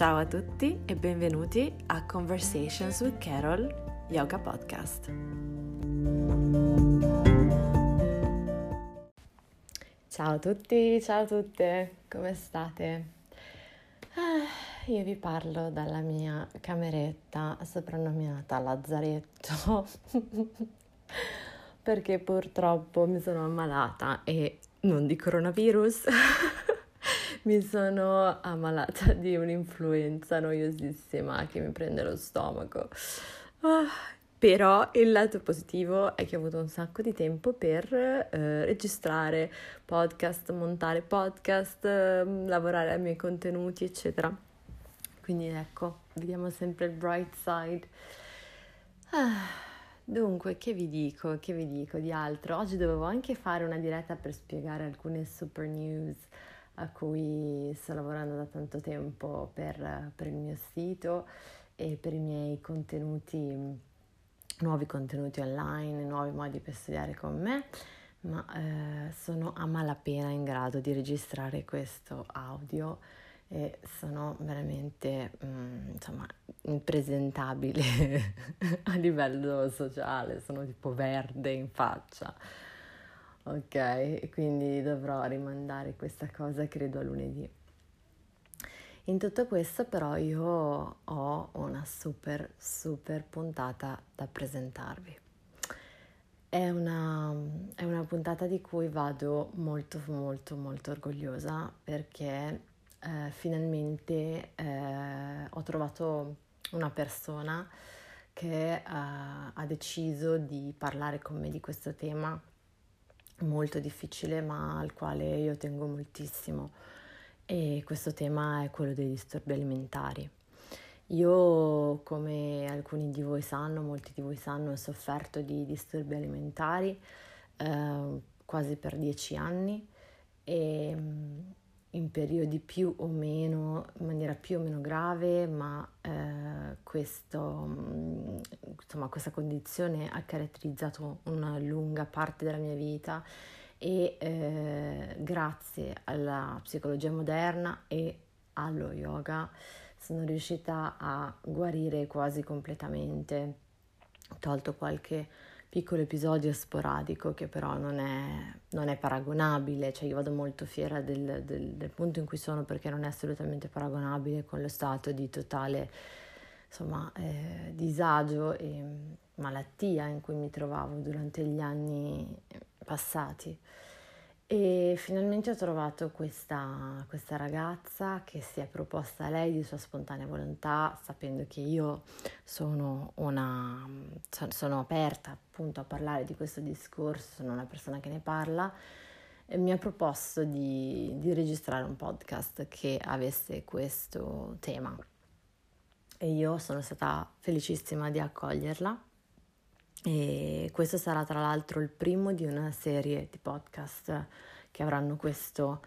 Ciao a tutti e benvenuti a Conversations with Carol Yoga Podcast. Ciao a tutti, ciao a tutte, come state? Ah, io vi parlo dalla mia cameretta soprannominata Lazzaretto perché purtroppo mi sono ammalata e non di coronavirus. mi sono ammalata di un'influenza noiosissima che mi prende lo stomaco. Ah, però il lato positivo è che ho avuto un sacco di tempo per eh, registrare podcast, montare podcast, eh, lavorare ai miei contenuti, eccetera. Quindi ecco, vediamo sempre il bright side. Ah, dunque, che vi dico? Che vi dico di altro? Oggi dovevo anche fare una diretta per spiegare alcune super news a cui sto lavorando da tanto tempo per, per il mio sito e per i miei contenuti, nuovi contenuti online, nuovi modi per studiare con me, ma eh, sono a malapena in grado di registrare questo audio e sono veramente mm, insomma impresentabile a livello sociale, sono tipo verde in faccia ok? Quindi dovrò rimandare questa cosa credo a lunedì. In tutto questo però io ho una super super puntata da presentarvi. È una, è una puntata di cui vado molto molto molto orgogliosa perché eh, finalmente eh, ho trovato una persona che eh, ha deciso di parlare con me di questo tema molto difficile ma al quale io tengo moltissimo e questo tema è quello dei disturbi alimentari. Io, come alcuni di voi sanno, molti di voi sanno, ho sofferto di disturbi alimentari eh, quasi per dieci anni e in periodi più o meno, in maniera più o meno grave, ma eh, questo, insomma, questa condizione ha caratterizzato una lunga parte della mia vita e eh, grazie alla psicologia moderna e allo yoga sono riuscita a guarire quasi completamente, tolto qualche piccolo episodio sporadico che però non è, non è paragonabile, cioè io vado molto fiera del, del, del, punto in cui sono perché non è assolutamente paragonabile con lo stato di totale insomma, eh, disagio e malattia in cui mi trovavo durante gli anni passati. E finalmente ho trovato questa, questa, ragazza che si è proposta a lei di sua spontanea volontà, sapendo che io sono, una, sono aperta appunto a parlare di questo discorso, sono una persona che ne parla, e mi ha proposto di, di registrare un podcast che avesse questo tema. E io sono stata felicissima di accoglierla e questo sarà tra l'altro il primo di una serie di podcast che avranno questo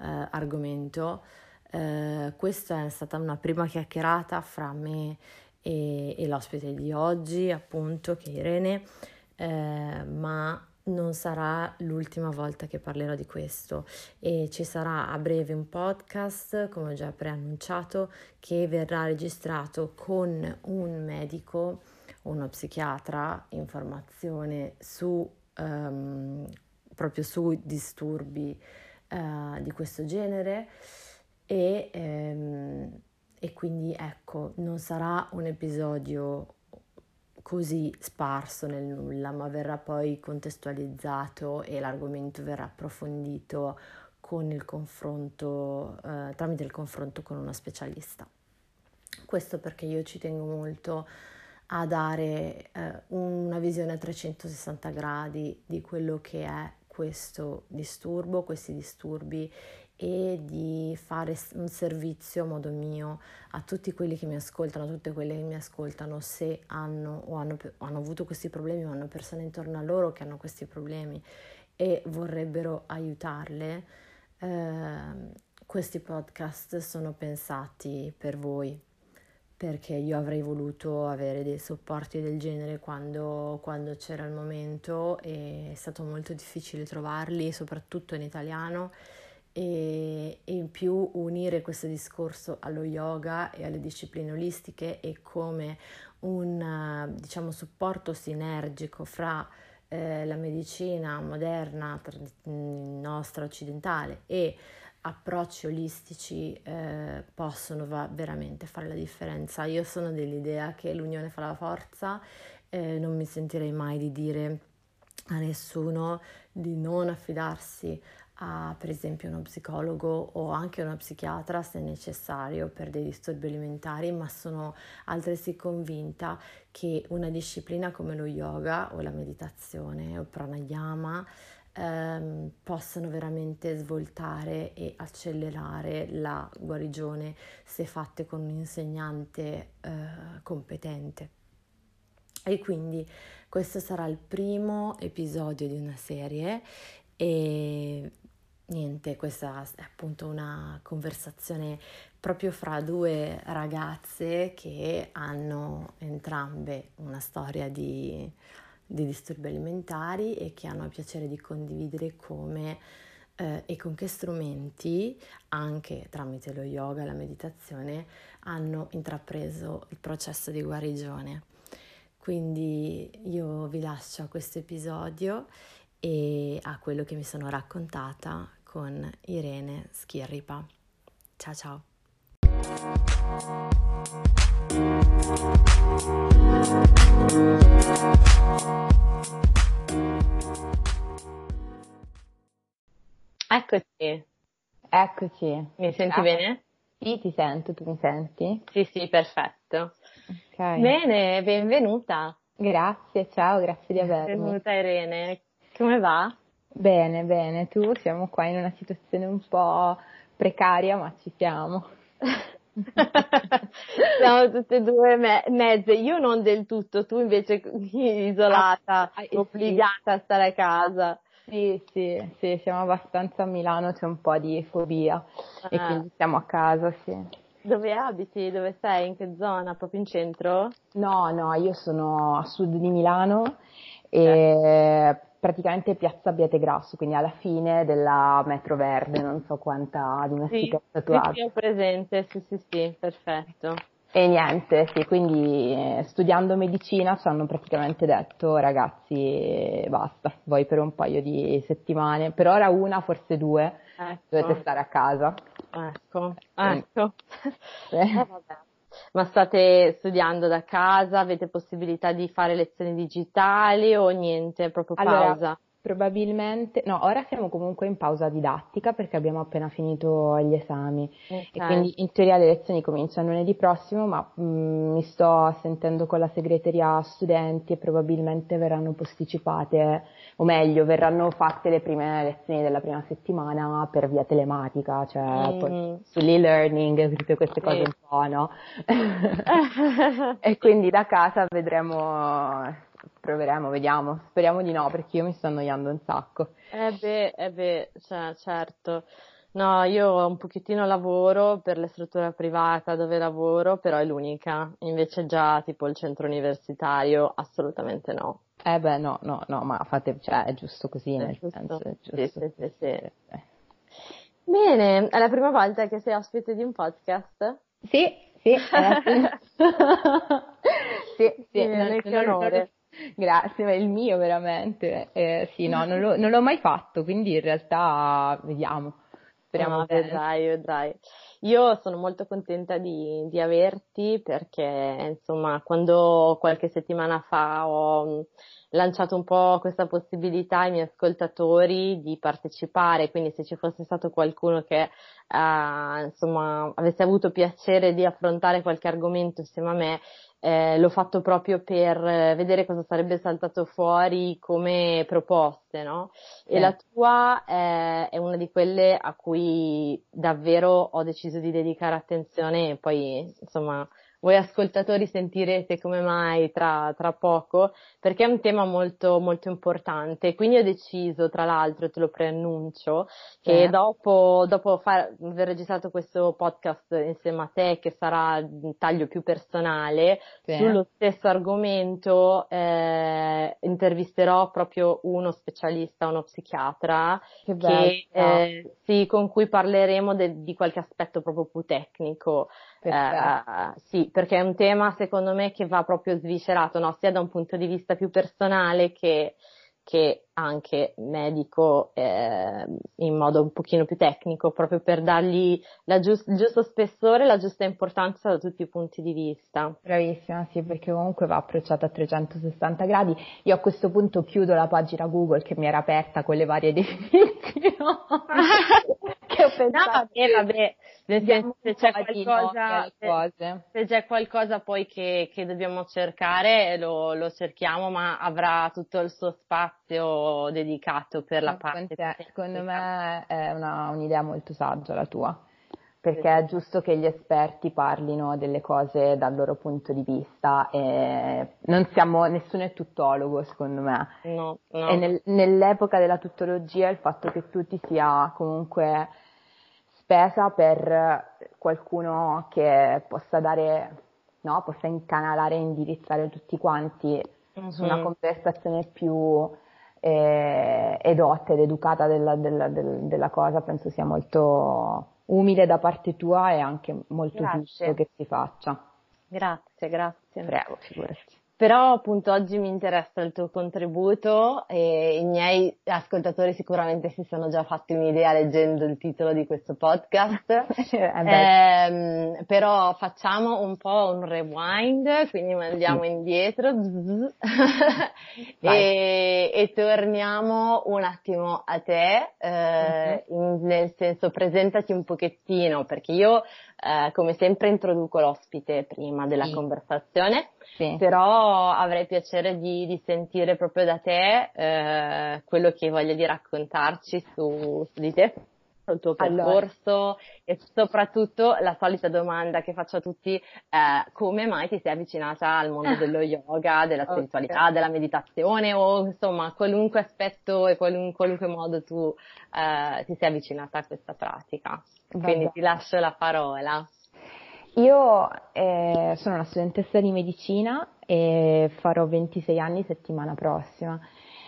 eh, argomento. Eh, questa è stata una prima chiacchierata fra me e, e l'ospite di oggi, appunto, che è Irene, eh, ma non sarà l'ultima volta che parlerò di questo e ci sarà a breve un podcast, come ho già preannunciato, che verrà registrato con un medico uno psichiatra in formazione su, um, proprio su disturbi uh, di questo genere e, um, e quindi ecco, non sarà un episodio così sparso nel nulla, ma verrà poi contestualizzato e l'argomento verrà approfondito con il confronto, uh, tramite il confronto con uno specialista. Questo perché io ci tengo molto a dare eh, una visione a 360 gradi di quello che è questo disturbo, questi disturbi e di fare un servizio a modo mio a tutti quelli che mi ascoltano, a tutte quelle che mi ascoltano se hanno o hanno, hanno avuto questi problemi o hanno persone intorno a loro che hanno questi problemi e vorrebbero aiutarle. Eh, questi podcast sono pensati per voi, perché io avrei voluto avere dei supporti del genere quando, quando c'era il momento e è stato molto difficile trovarli, soprattutto in italiano. E, in più unire questo discorso allo yoga e alle discipline olistiche e come un diciamo, supporto sinergico fra eh, la medicina moderna nostra occidentale e approcci olistici eh, possono va- veramente fare la differenza. Io sono dell'idea che l'unione fa la forza, eh, non mi sentirei mai di dire a nessuno di non affidarsi a per esempio uno psicologo o anche uno psichiatra se necessario per dei disturbi alimentari, ma sono altresì convinta che una disciplina come lo yoga o la meditazione o pranayama ehm, possano veramente svoltare e accelerare la guarigione se fatte con un insegnante eh, competente. E quindi questo sarà il primo episodio di una serie e niente, questa è appunto una conversazione proprio fra due ragazze che hanno entrambe una storia di di disturbi alimentari e che hanno il piacere di condividere come eh, e con che strumenti, anche tramite lo yoga e la meditazione, hanno intrapreso il processo di guarigione. Quindi io vi lascio a questo episodio e a quello che mi sono raccontata con Irene Schirripa. Ciao ciao! Eccoci. Eccoci. Mi senti ah. bene? Sì, ti sento, tu mi senti? Sì, sì, perfetto. Okay. Bene, benvenuta. Grazie, ciao, grazie di avermi. Benvenuta Irene, come va? Bene, bene, tu siamo qua in una situazione un po' precaria, ma ci siamo. Siamo tutte e due me- mezze, io non del tutto, tu invece isolata, ah, ah, obbligata sì. a stare a casa. Sì, sì, sì, siamo abbastanza a Milano, c'è un po' di fobia ah. e quindi siamo a casa, sì. Dove abiti? Dove sei? In che zona? Proprio in centro? No, no, io sono a sud di Milano e praticamente piazza Abbiategrasso, quindi alla fine della metro verde, non so quanta dimestichezza sì, tu hai. Sì, ho presente, sì, sì, sì, perfetto. E niente, sì, quindi eh, studiando medicina ci hanno praticamente detto ragazzi basta, voi per un paio di settimane, per ora una, forse due, ecco. dovete stare a casa. Ecco, ecco. Eh, Ma state studiando da casa? Avete possibilità di fare lezioni digitali o niente, proprio pausa? Allora, Probabilmente, no, ora siamo comunque in pausa didattica perché abbiamo appena finito gli esami okay. e quindi in teoria le lezioni cominciano lunedì prossimo, ma mh, mm, mi sto sentendo con la segreteria studenti e probabilmente verranno posticipate, o meglio, verranno fatte le prime lezioni della prima settimana per via telematica, cioè mm. sull'e-learning, tutte queste cose sì. un po', no? e quindi da casa vedremo proveremo, vediamo. Speriamo di no, perché io mi sto annoiando un sacco. Eh beh, eh beh, cioè, certo. No, io un pochettino lavoro per la struttura privata dove lavoro, però è l'unica. Invece già tipo il centro universitario, assolutamente no. Eh beh, no, no, no, ma fate, cioè, è giusto così, è nel giusto. senso, è giusto. Sì, sì, sì, sì. Eh. Bene, è la prima volta che sei ospite di un podcast? Sì, sì, eh, sì, sì, sì, non, non, onore. Grazie, ma è il mio veramente. Eh, sì, no, non, lo, non l'ho mai fatto, quindi in realtà vediamo. Speriamo no, vedrai, vedrai. Io sono molto contenta di, di, averti perché, insomma, quando qualche settimana fa ho lanciato un po' questa possibilità ai miei ascoltatori di partecipare, quindi se ci fosse stato qualcuno che, eh, insomma, avesse avuto piacere di affrontare qualche argomento insieme a me, eh, l'ho fatto proprio per eh, vedere cosa sarebbe saltato fuori come proposte, no? E eh. la tua è, è, una di quelle a cui davvero ho deciso di dedicare attenzione e poi, insomma, voi ascoltatori sentirete come mai tra, tra, poco, perché è un tema molto, molto importante. Quindi ho deciso, tra l'altro, te lo preannuncio, che eh. dopo, dopo far, aver registrato questo podcast insieme a te, che sarà un taglio più personale, eh. sullo stesso argomento eh, intervisterò proprio uno specialista, uno psichiatra, che, che eh, sì, con cui parleremo de, di qualche aspetto proprio più tecnico. Uh, sì, perché è un tema secondo me che va proprio sviscerato, no? sia da un punto di vista più personale che, che anche medico eh, in modo un pochino più tecnico, proprio per dargli giust- il giusto spessore, la giusta importanza da tutti i punti di vista. Bravissima, sì, perché comunque va approcciata a 360 gradi. Io a questo punto chiudo la pagina Google che mi era aperta con le varie definizioni. ho pensato. No, vabbè, vabbè. Senso, se, c'è qualcosa, se, se c'è qualcosa poi che, che dobbiamo cercare, lo, lo, cerchiamo, ma avrà tutto il suo spazio dedicato per la parte. Secondo me è una, un'idea molto saggia la tua, perché è giusto che gli esperti parlino delle cose dal loro punto di vista e non siamo, nessuno è tuttologo secondo me. No, no. E nel, nell'epoca della tuttologia il fatto che tu ti sia comunque spesa per qualcuno che possa dare, no, possa incanalare e indirizzare tutti quanti mm-hmm. su una mhm. conversazione più eh, edotta ed educata della, della, della, della, cosa, penso sia molto umile da parte tua e anche molto grazie. giusto che si faccia. Grazie, grazie. Prego, figurati. Però appunto oggi mi interessa il tuo contributo e i miei ascoltatori sicuramente si sono già fatti un'idea leggendo il titolo di questo podcast. eh, però facciamo un po' un rewind, quindi mandiamo sì. indietro e, e, torniamo un attimo a te, eh, uh-huh. in, nel senso presentati un pochettino perché io eh, come sempre introduco l'ospite prima della sì. conversazione, sì. però avrei piacere di, di, sentire proprio da te eh, quello che voglia di raccontarci su, su di te il tuo percorso allora. e soprattutto la solita domanda che faccio a tutti, eh, come mai ti sei avvicinata al mondo dello yoga, della spiritualità, okay. della meditazione o insomma qualunque aspetto e qualunque, qualunque modo tu eh, ti sei avvicinata a questa pratica. Quindi ti lascio la parola. Io eh, sono una studentessa di medicina e farò 26 anni settimana prossima.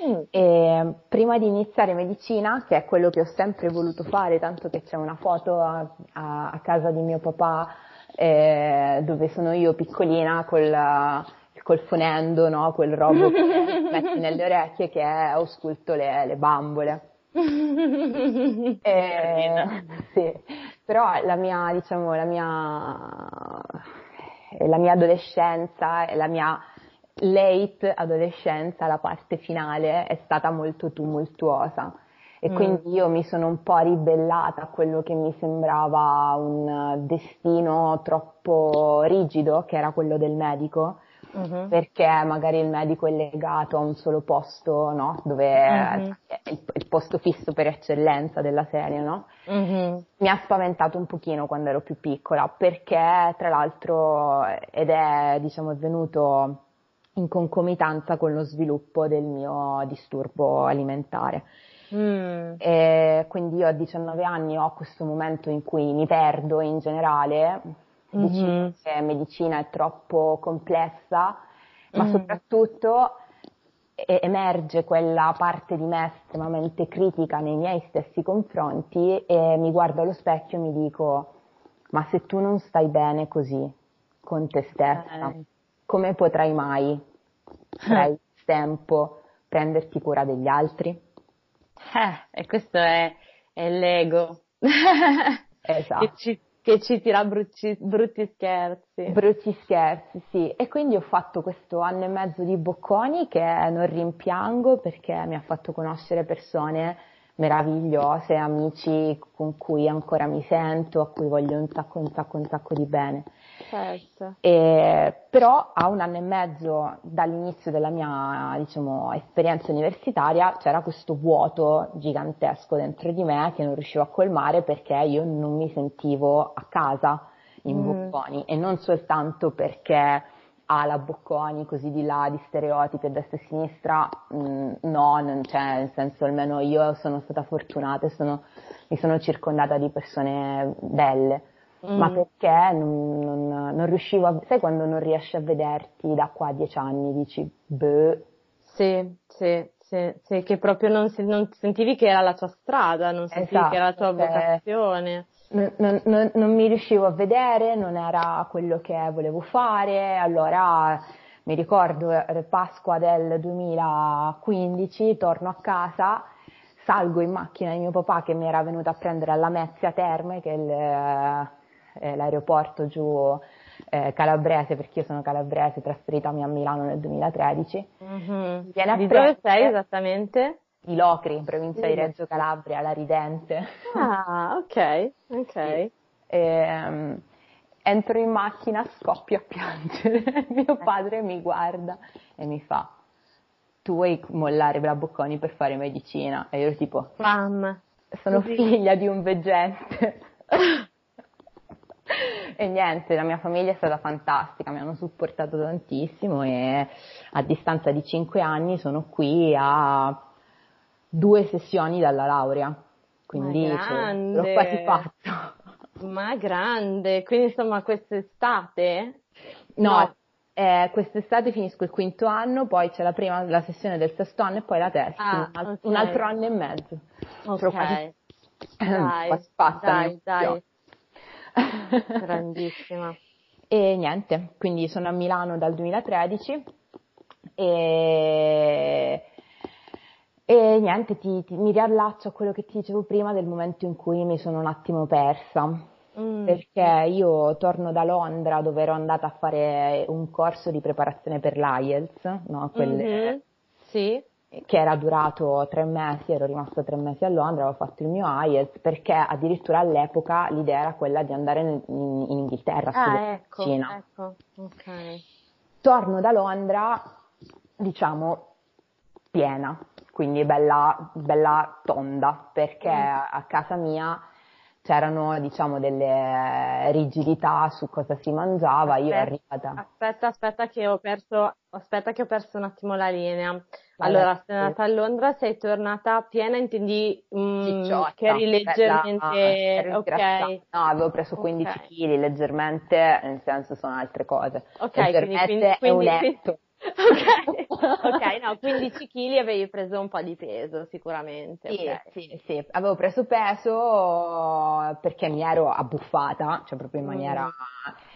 Mm. E prima di iniziare medicina, che è quello che ho sempre voluto fare, tanto che c'è una foto a, a, a casa di mio papà eh, dove sono io piccolina col, col fonendo, no? quel robo che metti nelle orecchie che è ausculto le, le bambole eh, sì, però la mia, diciamo, la mia, la mia adolescenza e la mia late adolescenza, la parte finale, è stata molto tumultuosa. E mm. quindi io mi sono un po' ribellata a quello che mi sembrava un destino troppo rigido, che era quello del medico, uh-huh. perché magari il medico è legato a un solo posto, no? Dove uh-huh. è il, il, posto fisso per eccellenza della serie, no? Uh-huh. Mi ha spaventato un pochino quando ero più piccola, perché tra l'altro ed è diciamo venuto in concomitanza con lo sviluppo del mio disturbo alimentare. Mm. quindi io a 19 anni ho questo momento in cui mi perdo in generale, mm-hmm. che medicina è troppo complessa, ma mm. soprattutto emerge quella parte di me estremamente critica nei miei stessi confronti e mi guardo allo specchio e mi dico ma se tu non stai bene così con te stessa, okay. come potrai mai, avrai tempo, prenderti cura degli altri? Eh, e questo è, è l'ego. esatto. che ci che ci tira brutti, brutti scherzi. Brutti scherzi, sì. E quindi ho fatto questo anno e mezzo di Bocconi che non rimpiango perché mi ha fatto conoscere persone meravigliose, amici con cui ancora mi sento, a cui voglio un sacco, un sacco, un sacco di bene. Certo. E, però a un anno e mezzo dall'inizio della mia diciamo, esperienza universitaria c'era questo vuoto gigantesco dentro di me che non riuscivo a colmare perché io non mi sentivo a casa in mm. Bocconi e non soltanto perché ha la Bocconi così di là, di stereotipi a destra e a sinistra, mm, no, non c'è, nel senso almeno io sono stata fortunata e sono, mi sono circondata di persone belle, mm. ma perché non, non, non, riuscivo a, sai quando non riesci a vederti da qua a dieci anni, dici, beh. Sì, sì, sì, sì, che proprio non, non, sentivi che era la tua strada, non sentivi esatto, che era la tua esatto, vocazione non, non, non, mi riuscivo a vedere, non era quello che volevo fare, allora mi ricordo eh, Pasqua del 2015, torno a casa, salgo in macchina di mio papà che mi era venuto a prendere alla Mezzia Terme, che è, il, è l'aeroporto giù eh, calabrese, perché io sono calabrese, trasferitami a Milano nel 2013. Mm-hmm. Viene a di dove sei esattamente? di Locri, provincia di Reggio Calabria, la Ridente. Ah, ok, ok. Sì. E, um, entro in macchina, scoppio a piangere, mio padre mi guarda e mi fa, tu vuoi mollare la Bocconi per fare medicina? E io tipo, mamma, sono figlia di un veggente. e niente, la mia famiglia è stata fantastica, mi hanno supportato tantissimo e a distanza di cinque anni sono qui a due sessioni dalla laurea, quindi cioè, l'ho quasi fatto. Ma grande, quindi insomma quest'estate? No, no. Eh, quest'estate finisco il quinto anno, poi c'è la prima, la sessione del sesto anno e poi la terza, ah, un, okay. altro anno e mezzo. Ok, quasi, dai, quasi fatta dai, dai. Grandissima. E niente, quindi sono a Milano dal 2013 e e niente, ti, ti, mi riallaccio a quello che ti dicevo prima del momento in cui mi sono un attimo persa. Mm. Perché io torno da Londra dove ero andata a fare un corso di preparazione per l'IELTS, no? Quelle, mm-hmm. Sì. Che era durato tre mesi, ero rimasta tre mesi a Londra, avevo fatto il mio IELTS perché addirittura all'epoca l'idea era quella di andare in, in, in Inghilterra, ah, ecco, ecco, ok. Torno da Londra, diciamo, piena, quindi bella, bella tonda, perché mm. a casa mia c'erano diciamo delle rigidità su cosa si mangiava, aspetta, io ero arrivata. Aspetta, aspetta che ho perso, aspetta che ho perso un attimo la linea. Allora, sei andata a Londra, sei tornata piena, intendi mm, che eri leggermente... Bella, ok. No, avevo preso 15 okay. kg leggermente, nel senso sono altre cose. Ok, quindi, quindi, è un letto. Ok, ok, no, 15 kg avevi preso un po' di peso sicuramente. Sì, okay. sì, sì, avevo preso peso perché mi ero abbuffata, cioè proprio in maniera... Mm.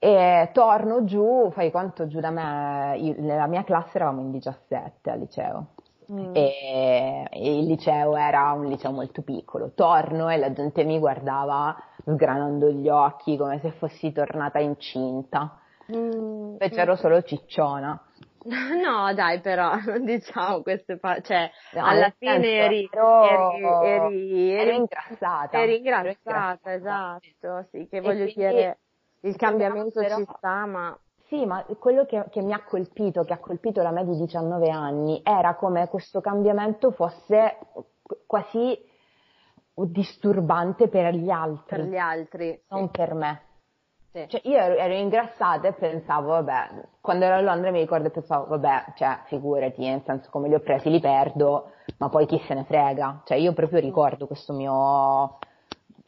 E torno giù, fai conto giù da me, io, nella mia classe eravamo in 17 al liceo. Mm. E, e il liceo era un liceo molto piccolo. Torno e la gente mi guardava sgranando gli occhi come se fossi tornata incinta. Mm, Invece ero solo cicciona. No, dai, però, non diciamo queste parole, cioè, no, alla fine eri, eri, eri, eri, ingrassata. Eri ingrassata, esatto, sì, che voglio quindi, dire, il cambiamento però, ci sta, ma... Sì, ma quello che, che, mi ha colpito, che ha colpito la me di 19 anni, era come questo cambiamento fosse quasi disturbante per gli altri. Per gli altri. Non sì. per me. Sì. Cioè io ero, ero, ingrassata e pensavo, vabbè, quando ero a Londra mi ricordo e pensavo, vabbè, cioè figurati, nel senso come li ho presi li perdo, ma poi chi se ne frega. Cioè io proprio ricordo questo mio,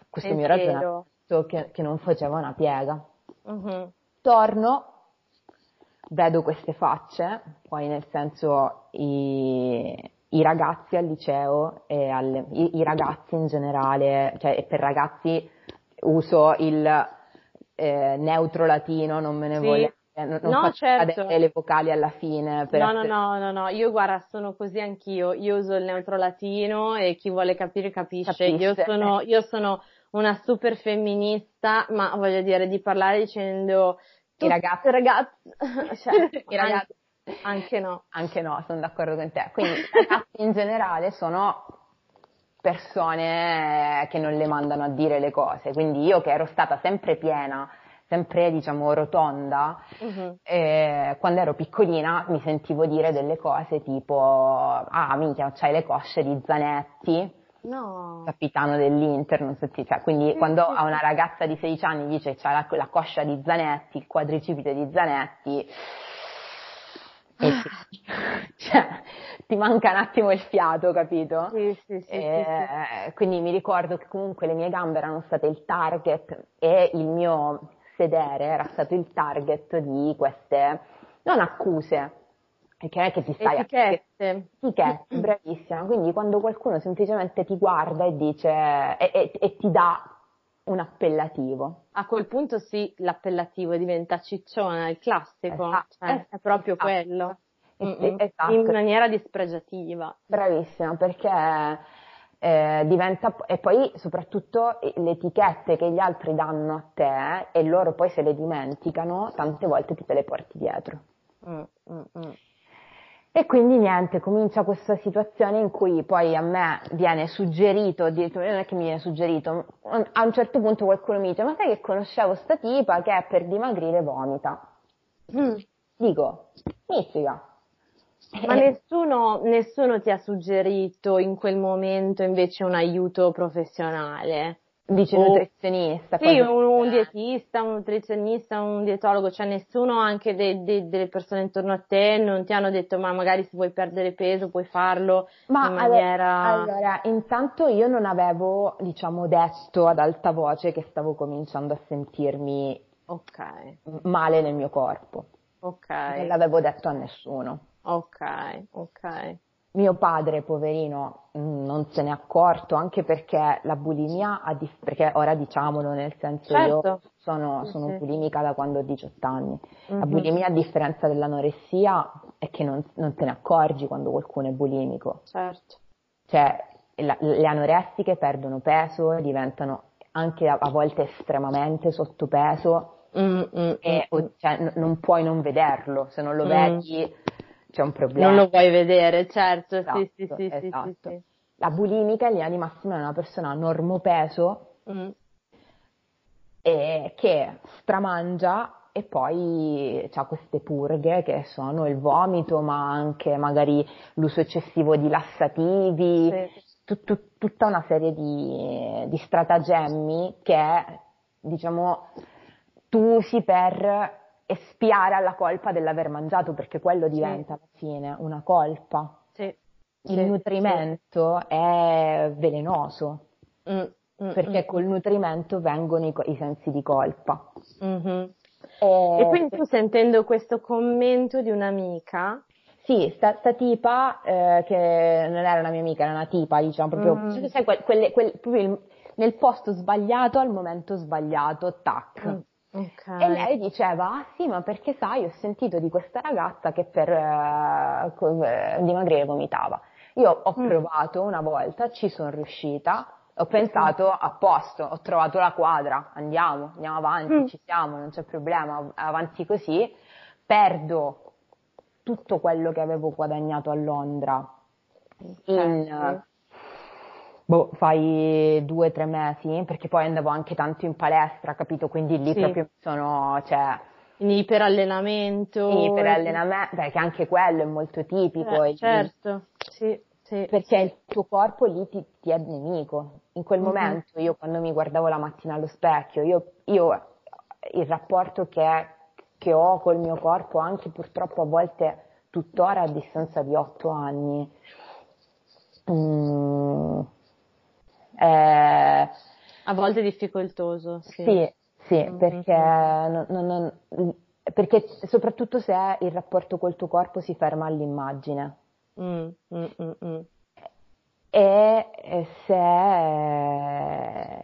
questo mio ragionamento che, che, non faceva una piega. Uh-huh. Torno, vedo queste facce, poi nel senso i, i ragazzi al liceo e alle, i, i ragazzi in generale, cioè per ragazzi uso il eh, neutro latino, non me ne sì. voglio non, non no, certo. le vocali alla fine. no, no, no, no, no, io guarda, sono così anch'io, io uso il neutro latino e chi vuole capire capisce. capisce. Io, sono, io sono una super femminista, ma voglio dire di parlare dicendo i ragazzi, ragazzi, cioè, i ragazzi. Anche, anche no. Anche no, sono d'accordo con te. Quindi i ragazzi in generale sono persone che non le mandano a dire le cose, quindi io che ero stata sempre piena, sempre diciamo rotonda, uh-huh. eh, quando ero piccolina mi sentivo dire delle cose tipo ah minchia c'hai le cosce di Zanetti, no. capitano dell'Inter, non so se cioè, quindi quando a una ragazza di 16 anni dice che ha la, la, coscia di Zanetti, il quadricipite di Zanetti, ti, cioè, ti manca un attimo il fiato, capito? Sì, sì, sì, e, sì, Quindi mi ricordo che comunque le mie gambe erano state il target e il mio sedere era stato il target di queste, non accuse, perché non è che ti stai etichette. Etichette, bravissima. Quindi quando qualcuno semplicemente ti guarda e dice e, e, e, ti dà un appellativo. A quel punto sì, l'appellativo diventa cicciona, il classico, esatto, cioè, è proprio esatto. quello. Esatto. In maniera dispregiativa. Bravissima, perché eh, diventa, e poi soprattutto le etichette che gli altri danno a te e loro poi se le dimenticano, tante volte ti te le porti dietro. Mm, mm, mm. E quindi niente, comincia questa situazione in cui poi a me viene suggerito, non è che mi viene suggerito, a un certo punto qualcuno mi dice, ma sai che conoscevo sta tipa che per dimagrire vomita? Mm. Dico, mizzica. Ma nessuno, nessuno ti ha suggerito in quel momento invece un aiuto professionale? Dici o, nutrizionista? Sì, un, un, dietista, un nutrizionista, un dietologo, cioè nessuno anche de, de, delle persone intorno a te non ti hanno detto ma magari se vuoi perdere peso puoi farlo ma in maniera... Allora, intanto io non avevo, diciamo, detto ad alta voce che stavo cominciando a sentirmi okay. male nel mio corpo. Ok. Non l'avevo detto a nessuno. Ok, ok. Mio padre, poverino, mm, non se n'è accorto anche perché la bulimia, dif- perché ora diciamolo nel senso certo. io sono, sono sì. bulimica da quando ho 18 anni, mm-hmm. la bulimia a differenza dell'anoressia è che non, non, te ne accorgi quando qualcuno è bulimico. Certo. Cioè la, le anoressiche perdono peso, diventano anche a, a volte estremamente sottopeso mm-hmm. e cioè, n- non puoi non vederlo, se non lo mm. vedi c'è un problema. Non lo vuoi vedere, certo, esatto, sì, sì, sì, esatto. sì, sì, La bulimica in linea di massima è una persona normopeso mm. e che stramangia e poi ha queste purghe che sono il vomito, ma anche magari l'uso eccessivo di lassativi, sì. tut, tut, tutta una serie di, di stratagemmi che diciamo tu usi per espiare alla colpa dell'aver mangiato, perché quello diventa sì. alla fine una colpa. Sì. Il sì, nutrimento è velenoso, mm, mm, perché mm. col nutrimento vengono i, i sensi di colpa. Mm-hmm. E... e... quindi tu sentendo questo commento di un'amica... Sì, sta, sta tipa, eh, che non era una mia amica, era una tipa, diciamo, proprio, mm. sai, quelle, quelle, proprio il, nel posto sbagliato al momento sbagliato, tac. Mm. Okay. E lei diceva, ah sì, ma perché sai, ho sentito di questa ragazza che per uh, dimagrire vomitava. Io ho mm. provato una volta, ci sono riuscita, ho pensato mm. a posto, ho trovato la quadra, andiamo, andiamo avanti, mm. ci siamo, non c'è problema, avanti così, perdo tutto quello che avevo guadagnato a Londra in boh, fai due o tre mesi, perché poi andavo anche tanto in palestra, capito? Quindi lì sì. proprio sono, cioè... In iperallenamento. In iperallenamento, perché anche quello è molto tipico. Eh, certo, sì, sì. Perché il tuo corpo lì ti, ti è nemico. In quel mm-hmm. momento io quando mi guardavo la mattina allo specchio, io, io il rapporto che, che ho col mio corpo, anche purtroppo a volte tuttora a distanza di otto anni, mm, a volte difficoltoso. Sì, sì, sì mm-hmm. perché, non, non, perché, soprattutto se il rapporto col tuo corpo si ferma all'immagine. Mm, mm, mm, mm. e se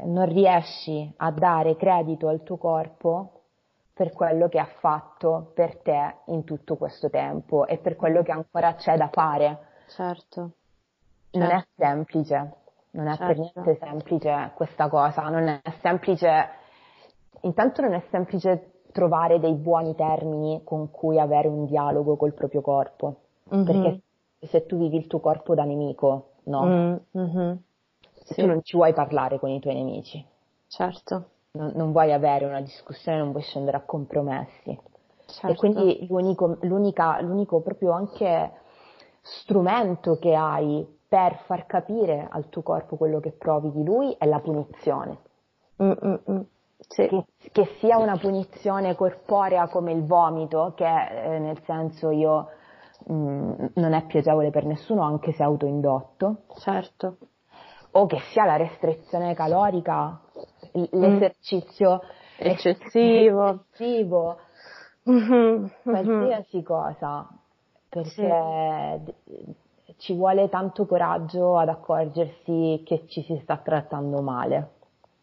non riesci a dare credito al tuo corpo per quello che ha fatto per te in tutto questo tempo e per quello che ancora c'è da fare. Certo. Non certo. è semplice non è certo. per niente semplice questa cosa, non è semplice, intanto non è semplice trovare dei buoni termini con cui avere un dialogo col proprio corpo, mm-hmm. perché se tu vivi il tuo corpo da nemico, no? Mm-hmm. Sì. Tu non ci vuoi parlare con i tuoi nemici. Certo. Non, non vuoi avere una discussione, non vuoi scendere a compromessi. Certo. E quindi l'unico, l'unica, l'unico proprio anche strumento che hai per far capire al tuo corpo quello che provi di lui è la punizione. Mm-mm. Sì. Che, che, sia una punizione corporea come il vomito, che eh, nel senso io mh, mm, non è piacevole per nessuno anche se autoindotto. Certo. O che sia la restrizione calorica, mm. l'esercizio mm. eccessivo, eccessivo mm-hmm. qualsiasi cosa, perché sì. Ci vuole tanto coraggio ad accorgersi che ci si sta trattando male.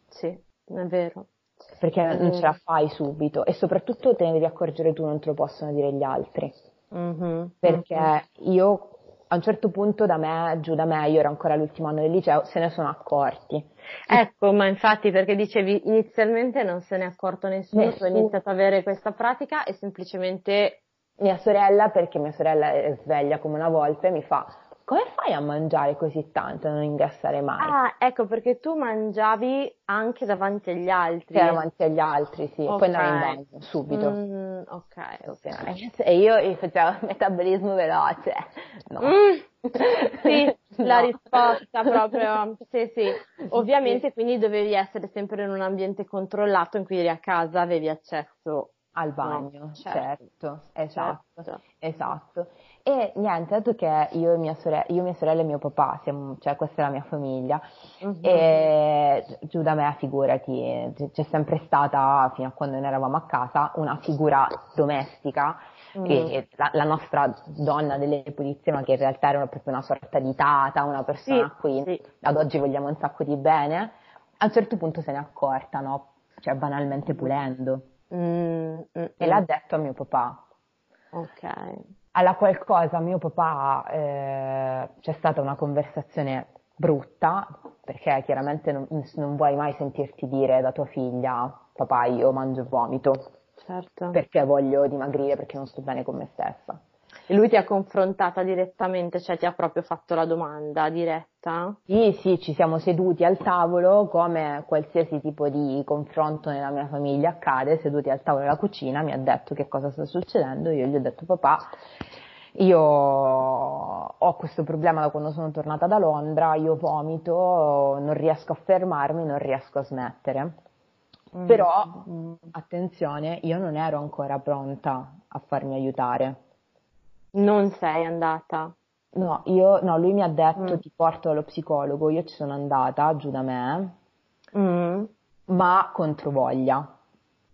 Sì, è vero perché mm-hmm. non ce la fai subito e soprattutto te ne devi accorgere tu, non te lo possono dire gli altri. Mm-hmm. Perché mm-hmm. io a un certo punto da me, giù da me, io ero ancora all'ultimo anno del liceo, se ne sono accorti. Ecco, ma infatti perché dicevi inizialmente non se ne è accorto nessuno, tu hai iniziato ad avere questa pratica e semplicemente mia sorella, perché mia sorella è sveglia come una volpe, mi fa come fai a mangiare così tanto e non ingrassare mai? Ah, ecco, perché tu mangiavi anche davanti agli altri. Sì, davanti agli altri, sì. Okay. Poi andavo in bagno, subito. Mm, ok, ok. E io facevo metabolismo veloce. No. Mm, sì, no. la risposta proprio, sì, sì. Ovviamente sì. quindi dovevi essere sempre in un ambiente controllato in cui eri a casa, avevi accesso al bagno, no, certo. certo, esatto, certo. esatto. E niente, dato che io e mia sorella, io, mia sorella e mio papà, siamo, cioè questa è la mia famiglia, uh-huh. e giù da me, figurati, c'è sempre stata, fino a quando ne eravamo a casa, una figura domestica, mm. che la, la, nostra donna delle pulizie, ma che in realtà era proprio una sorta di tata, una persona a cui sì. ad oggi vogliamo un sacco di bene, a un certo punto se n'è accorta, no? Cioè banalmente pulendo. Mm, mm, e l'ha detto a mio papà. Ok alla qualcosa mio papà eh, c'è stata una conversazione brutta, perché chiaramente non, non, vuoi mai sentirti dire da tua figlia papà io mangio vomito, certo. perché voglio dimagrire, perché non sto bene con me stessa. E lui ti ha confrontata direttamente, cioè ti ha proprio fatto la domanda diretta? Sì, sì, ci siamo seduti al tavolo come qualsiasi tipo di confronto nella mia famiglia accade, seduti al tavolo della cucina, mi ha detto che cosa sta succedendo, io gli ho detto papà, io ho questo problema da quando sono tornata da Londra, io vomito, non riesco a fermarmi, non riesco a smettere. Mm. Però, attenzione, io non ero ancora pronta a farmi aiutare non sei andata? No, io, no, lui mi ha detto mm. ti porto allo psicologo, io ci sono andata giù da me, mm. ma contro voglia.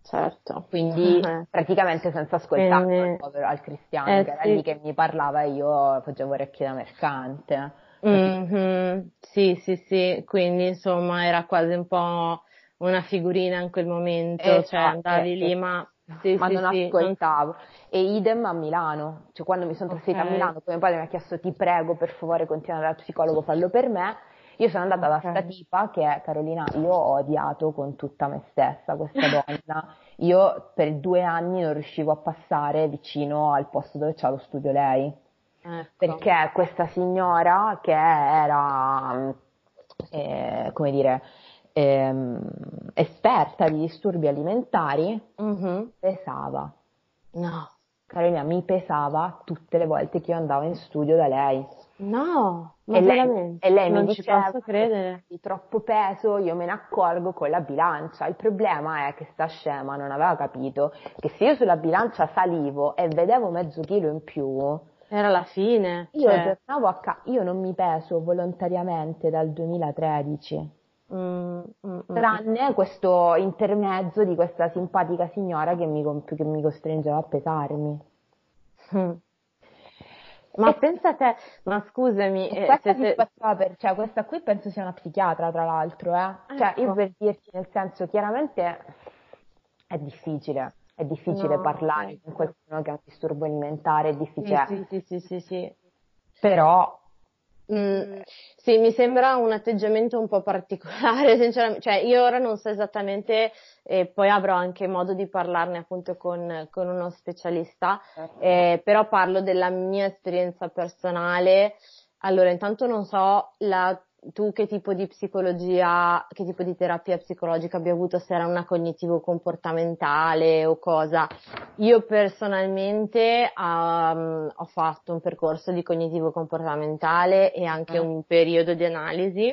Certo. Quindi eh. praticamente senza ascoltare Quindi... povero al cristiano eh, che era sì. lì che mi parlava e io facevo orecchie da mercante. Mm-hmm. Sì, sì, sì, quindi insomma era quasi un po' una figurina in quel momento, esatto, cioè andavi lì ma sì, ma sì, non sì, ascoltavo. E idem a Milano, cioè quando mi sono trasferita okay. a Milano, poi mio padre mi ha chiesto ti prego per favore continuare dal psicologo, fallo per me. Io sono andata okay. da sta tipa che è Carolina, io ho odiato con tutta me stessa questa donna. Io per due anni non riuscivo a passare vicino al posto dove c'ha lo studio lei. Ecco. Perché questa signora che era, eh, come dire, ehm, esperta di disturbi alimentari, mm-hmm. pesava. No. Carolina mi pesava tutte le volte che io andavo in studio da lei. No, ma e lei, e lei non mi diceva posso credere. di troppo peso, io me ne accorgo con la bilancia. Il problema è che sta scema non aveva capito che se io sulla bilancia salivo e vedevo mezzo chilo in più, era la fine. Io cioè... tornavo a casa, io non mi peso volontariamente dal 2013. Mm, mm, mm, tranne questo intermezzo di questa simpatica signora che mi, che mi costringeva a pesarmi. Mm. Ma e pensa te, ma scusami, eh, questa, se, per, cioè, questa qui penso sia una psichiatra tra l'altro, eh? Cioè, io ecco. per dirti, nel senso, chiaramente è difficile, è difficile no, parlare con qualcuno che ha un disturbo alimentare, è difficile. Sì, sì, sì, sì, sì. Però Mm, sì, mi sembra un atteggiamento un po' particolare, sinceramente. Cioè, io ora non so esattamente, e poi avrò anche modo di parlarne appunto con, con uno specialista, certo. eh, però parlo della mia esperienza personale. Allora, intanto non so la tu che tipo di psicologia, che tipo di terapia psicologica abbia avuto, se era una cognitivo-comportamentale o cosa. Io personalmente um, ho fatto un percorso di cognitivo-comportamentale e anche mm. un periodo di analisi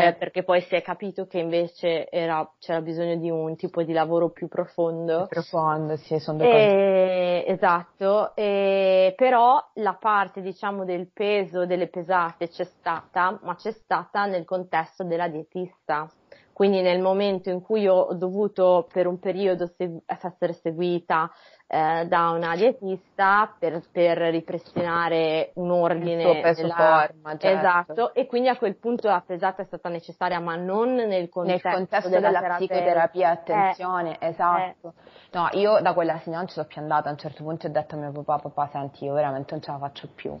sì. perché poi si è capito che invece era, c'era bisogno di un tipo di lavoro più profondo. Più profondo, sì, sono d'accordo. E, esatto, e, però la parte diciamo del peso, delle pesate c'è stata, ma c'è stata nel contesto della dietista. Quindi nel momento in cui ho dovuto per un periodo segu- essere seguita eh, da una dietista per, per, ripristinare un ordine. Il peso della... forma, certo. Esatto, e quindi a quel punto la pesata è stata necessaria, ma non nel contesto, nel contesto della, della psicoterapia, attenzione, eh, esatto. Eh. No, io da quella signora non ci sono più andata, a un certo punto ho detto a mio papà, papà senti, io veramente non ce la faccio più.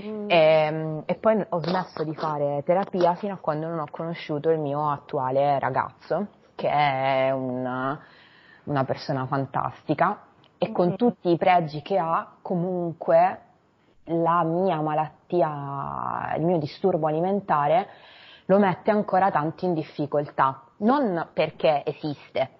Mm. E, ehm, e, poi ho smesso di fare terapia fino a quando non ho conosciuto il mio attuale ragazzo, che è una, una persona fantastica e con mm-hmm. tutti i pregi che ha, comunque la mia malattia, il mio disturbo alimentare lo mette ancora tanto in difficoltà. Non perché esiste,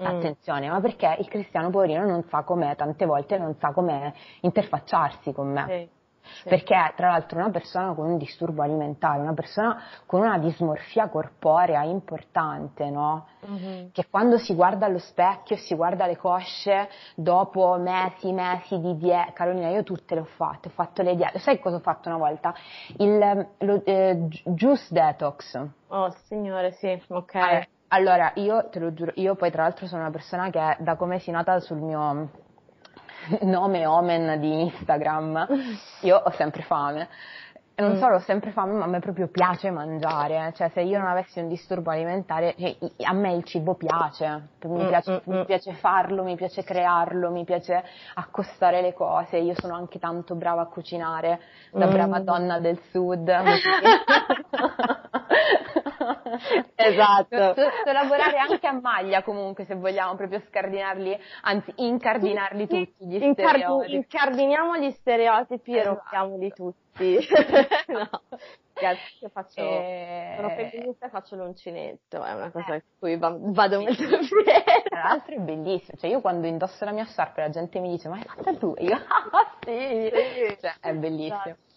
mm. attenzione, ma perché il cristiano poverino non sa come, tante volte non sa come interfacciarsi con me. Sì. Sì. Perché tra l'altro una persona con un disturbo alimentare, una persona con una dismorfia corporea importante, no? Mm-hmm. Che quando si guarda allo specchio e si guarda le cosce dopo mesi, mesi di dieta, Carolina, io tutte le ho fatte, ho fatto le diete. Sai cosa ho fatto una volta? Il lo, eh, juice detox. Oh signore, sì, ok. Allora, io te lo giuro, io poi tra l'altro sono una persona che da come si nota sul mio nome omen di Instagram, io ho sempre fame. E non mm. solo ho sempre fame, ma a me proprio piace mangiare. Cioè, se io non avessi un disturbo alimentare, cioè, a me il cibo piace. Mi mm, piace, mm, mi piace farlo, mi piace crearlo, mi piace accostare le cose. Io sono anche tanto brava a cucinare, da brava donna del sud. esatto. Lavorare anche a maglia comunque se vogliamo proprio scardinarli, anzi incardinarli tutti gli Incardi- stereotipi. Incardiniamo gli stereotipi esatto. e rompiamoli tutti. no. Io faccio, e... sono femminista e faccio l'uncinetto, è una cosa eh. cui vado molto bene. Tra l'altro è bellissimo, cioè io quando indosso la mia sciarpa la gente mi dice ma hai fatta tu? E io ah sì, sì. Cioè, è bellissimo. Esatto.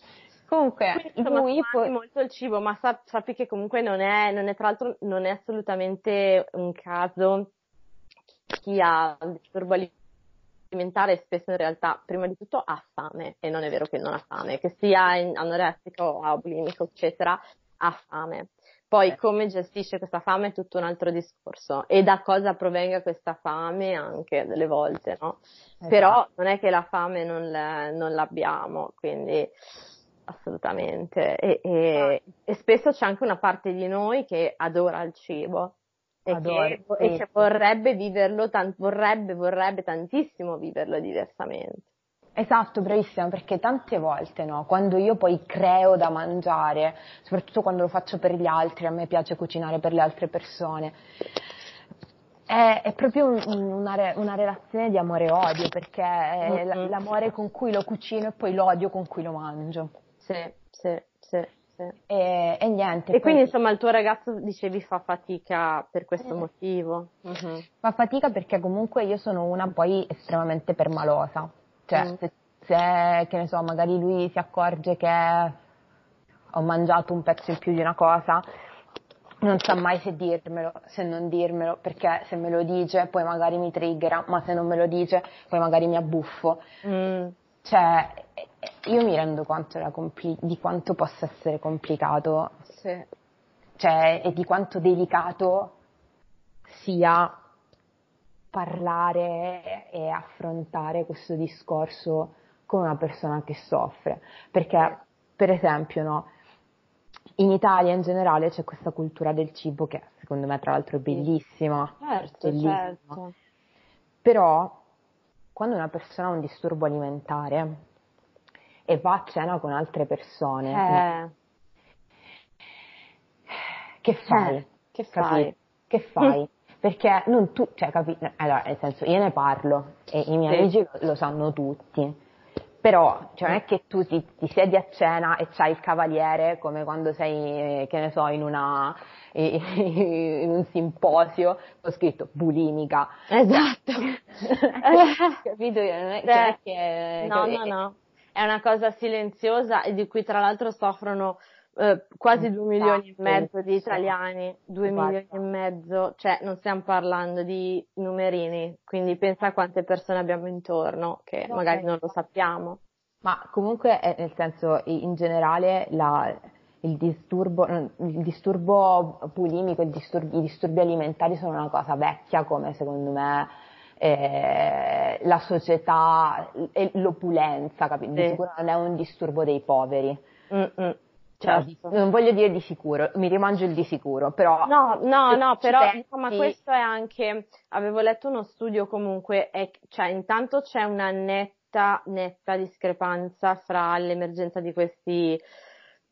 Comunque, lui poi... molto il cibo, ma sappi che comunque non è, non è, tra l'altro, non è assolutamente un caso chi ha un disturbo alimentare spesso in realtà, prima di tutto, ha fame, e non è vero che non ha fame, che sia anoressico bulimico, eccetera, ha fame. Poi eh. come gestisce questa fame è tutto un altro discorso e da cosa provenga questa fame anche delle volte, no? Esatto. Però non è che la fame non, non l'abbiamo, quindi assolutamente. E, e, e, spesso c'è anche una parte di noi che adora il cibo e, Adoro, che, e che vorrebbe viverlo, tan- vorrebbe, vorrebbe tantissimo viverlo diversamente. Esatto, bravissima, perché tante volte, no, quando io poi creo da mangiare, soprattutto quando lo faccio per gli altri, a me piace cucinare per le altre persone, è, è proprio un, una, una, relazione di amore e odio, perché è mm-hmm. l'amore con cui lo cucino e poi l'odio con cui lo mangio. Sì, sì, sì. Sì. E, e, niente. E poi... quindi insomma il tuo ragazzo dicevi fa fatica per questo eh. motivo? Uh-huh. Fa fatica perché comunque io sono una poi estremamente permalosa. Cioè, mm. se, se, che ne so, magari lui si accorge che ho mangiato un pezzo in più di una cosa, non sa mai se dirmelo, se non dirmelo, perché se me lo dice poi magari mi triggera, ma se non me lo dice poi magari mi abbuffo. Mm. Cioè, io mi rendo conto compli- di quanto possa essere complicato sì. cioè, e di quanto delicato sia parlare e affrontare questo discorso con una persona che soffre. Perché, per esempio, no, in Italia in generale c'è questa cultura del cibo che secondo me tra l'altro è bellissima. Certo, bellissima. certo. Però quando una persona ha un disturbo alimentare e va a cena con altre persone. Eh. Che fai? Eh, che fai? Che fai? Perché non tu, cioè, capi, allora, nel senso, io ne parlo e i miei sì. amici lo, lo sanno tutti, però cioè, non è che tu ti, ti, siedi a cena e c'hai il cavaliere come quando sei, che ne so, in, una, in un simposio, ho scritto bulimica. Esatto. Capito? Non è, cioè, che, no, che, no, no. È una cosa silenziosa e di cui tra l'altro soffrono eh, quasi due milioni e mezzo di italiani, due milioni e mezzo, cioè non stiamo parlando di numerini, quindi pensa a quante persone abbiamo intorno che magari non lo sappiamo. Ma comunque, eh, nel senso, in generale, la, il, disturbo, il disturbo pulimico, i disturbi, i disturbi alimentari sono una cosa vecchia come secondo me eh, la società e l'opulenza, capito? Sì. Di sicuro non è un disturbo dei poveri. Mm-mm. Certo. Non voglio dire di sicuro, mi rimangio il di sicuro, però... No, no, no, però insomma questo è anche, avevo letto uno studio comunque, è, cioè intanto c'è una netta, netta discrepanza fra l'emergenza di questi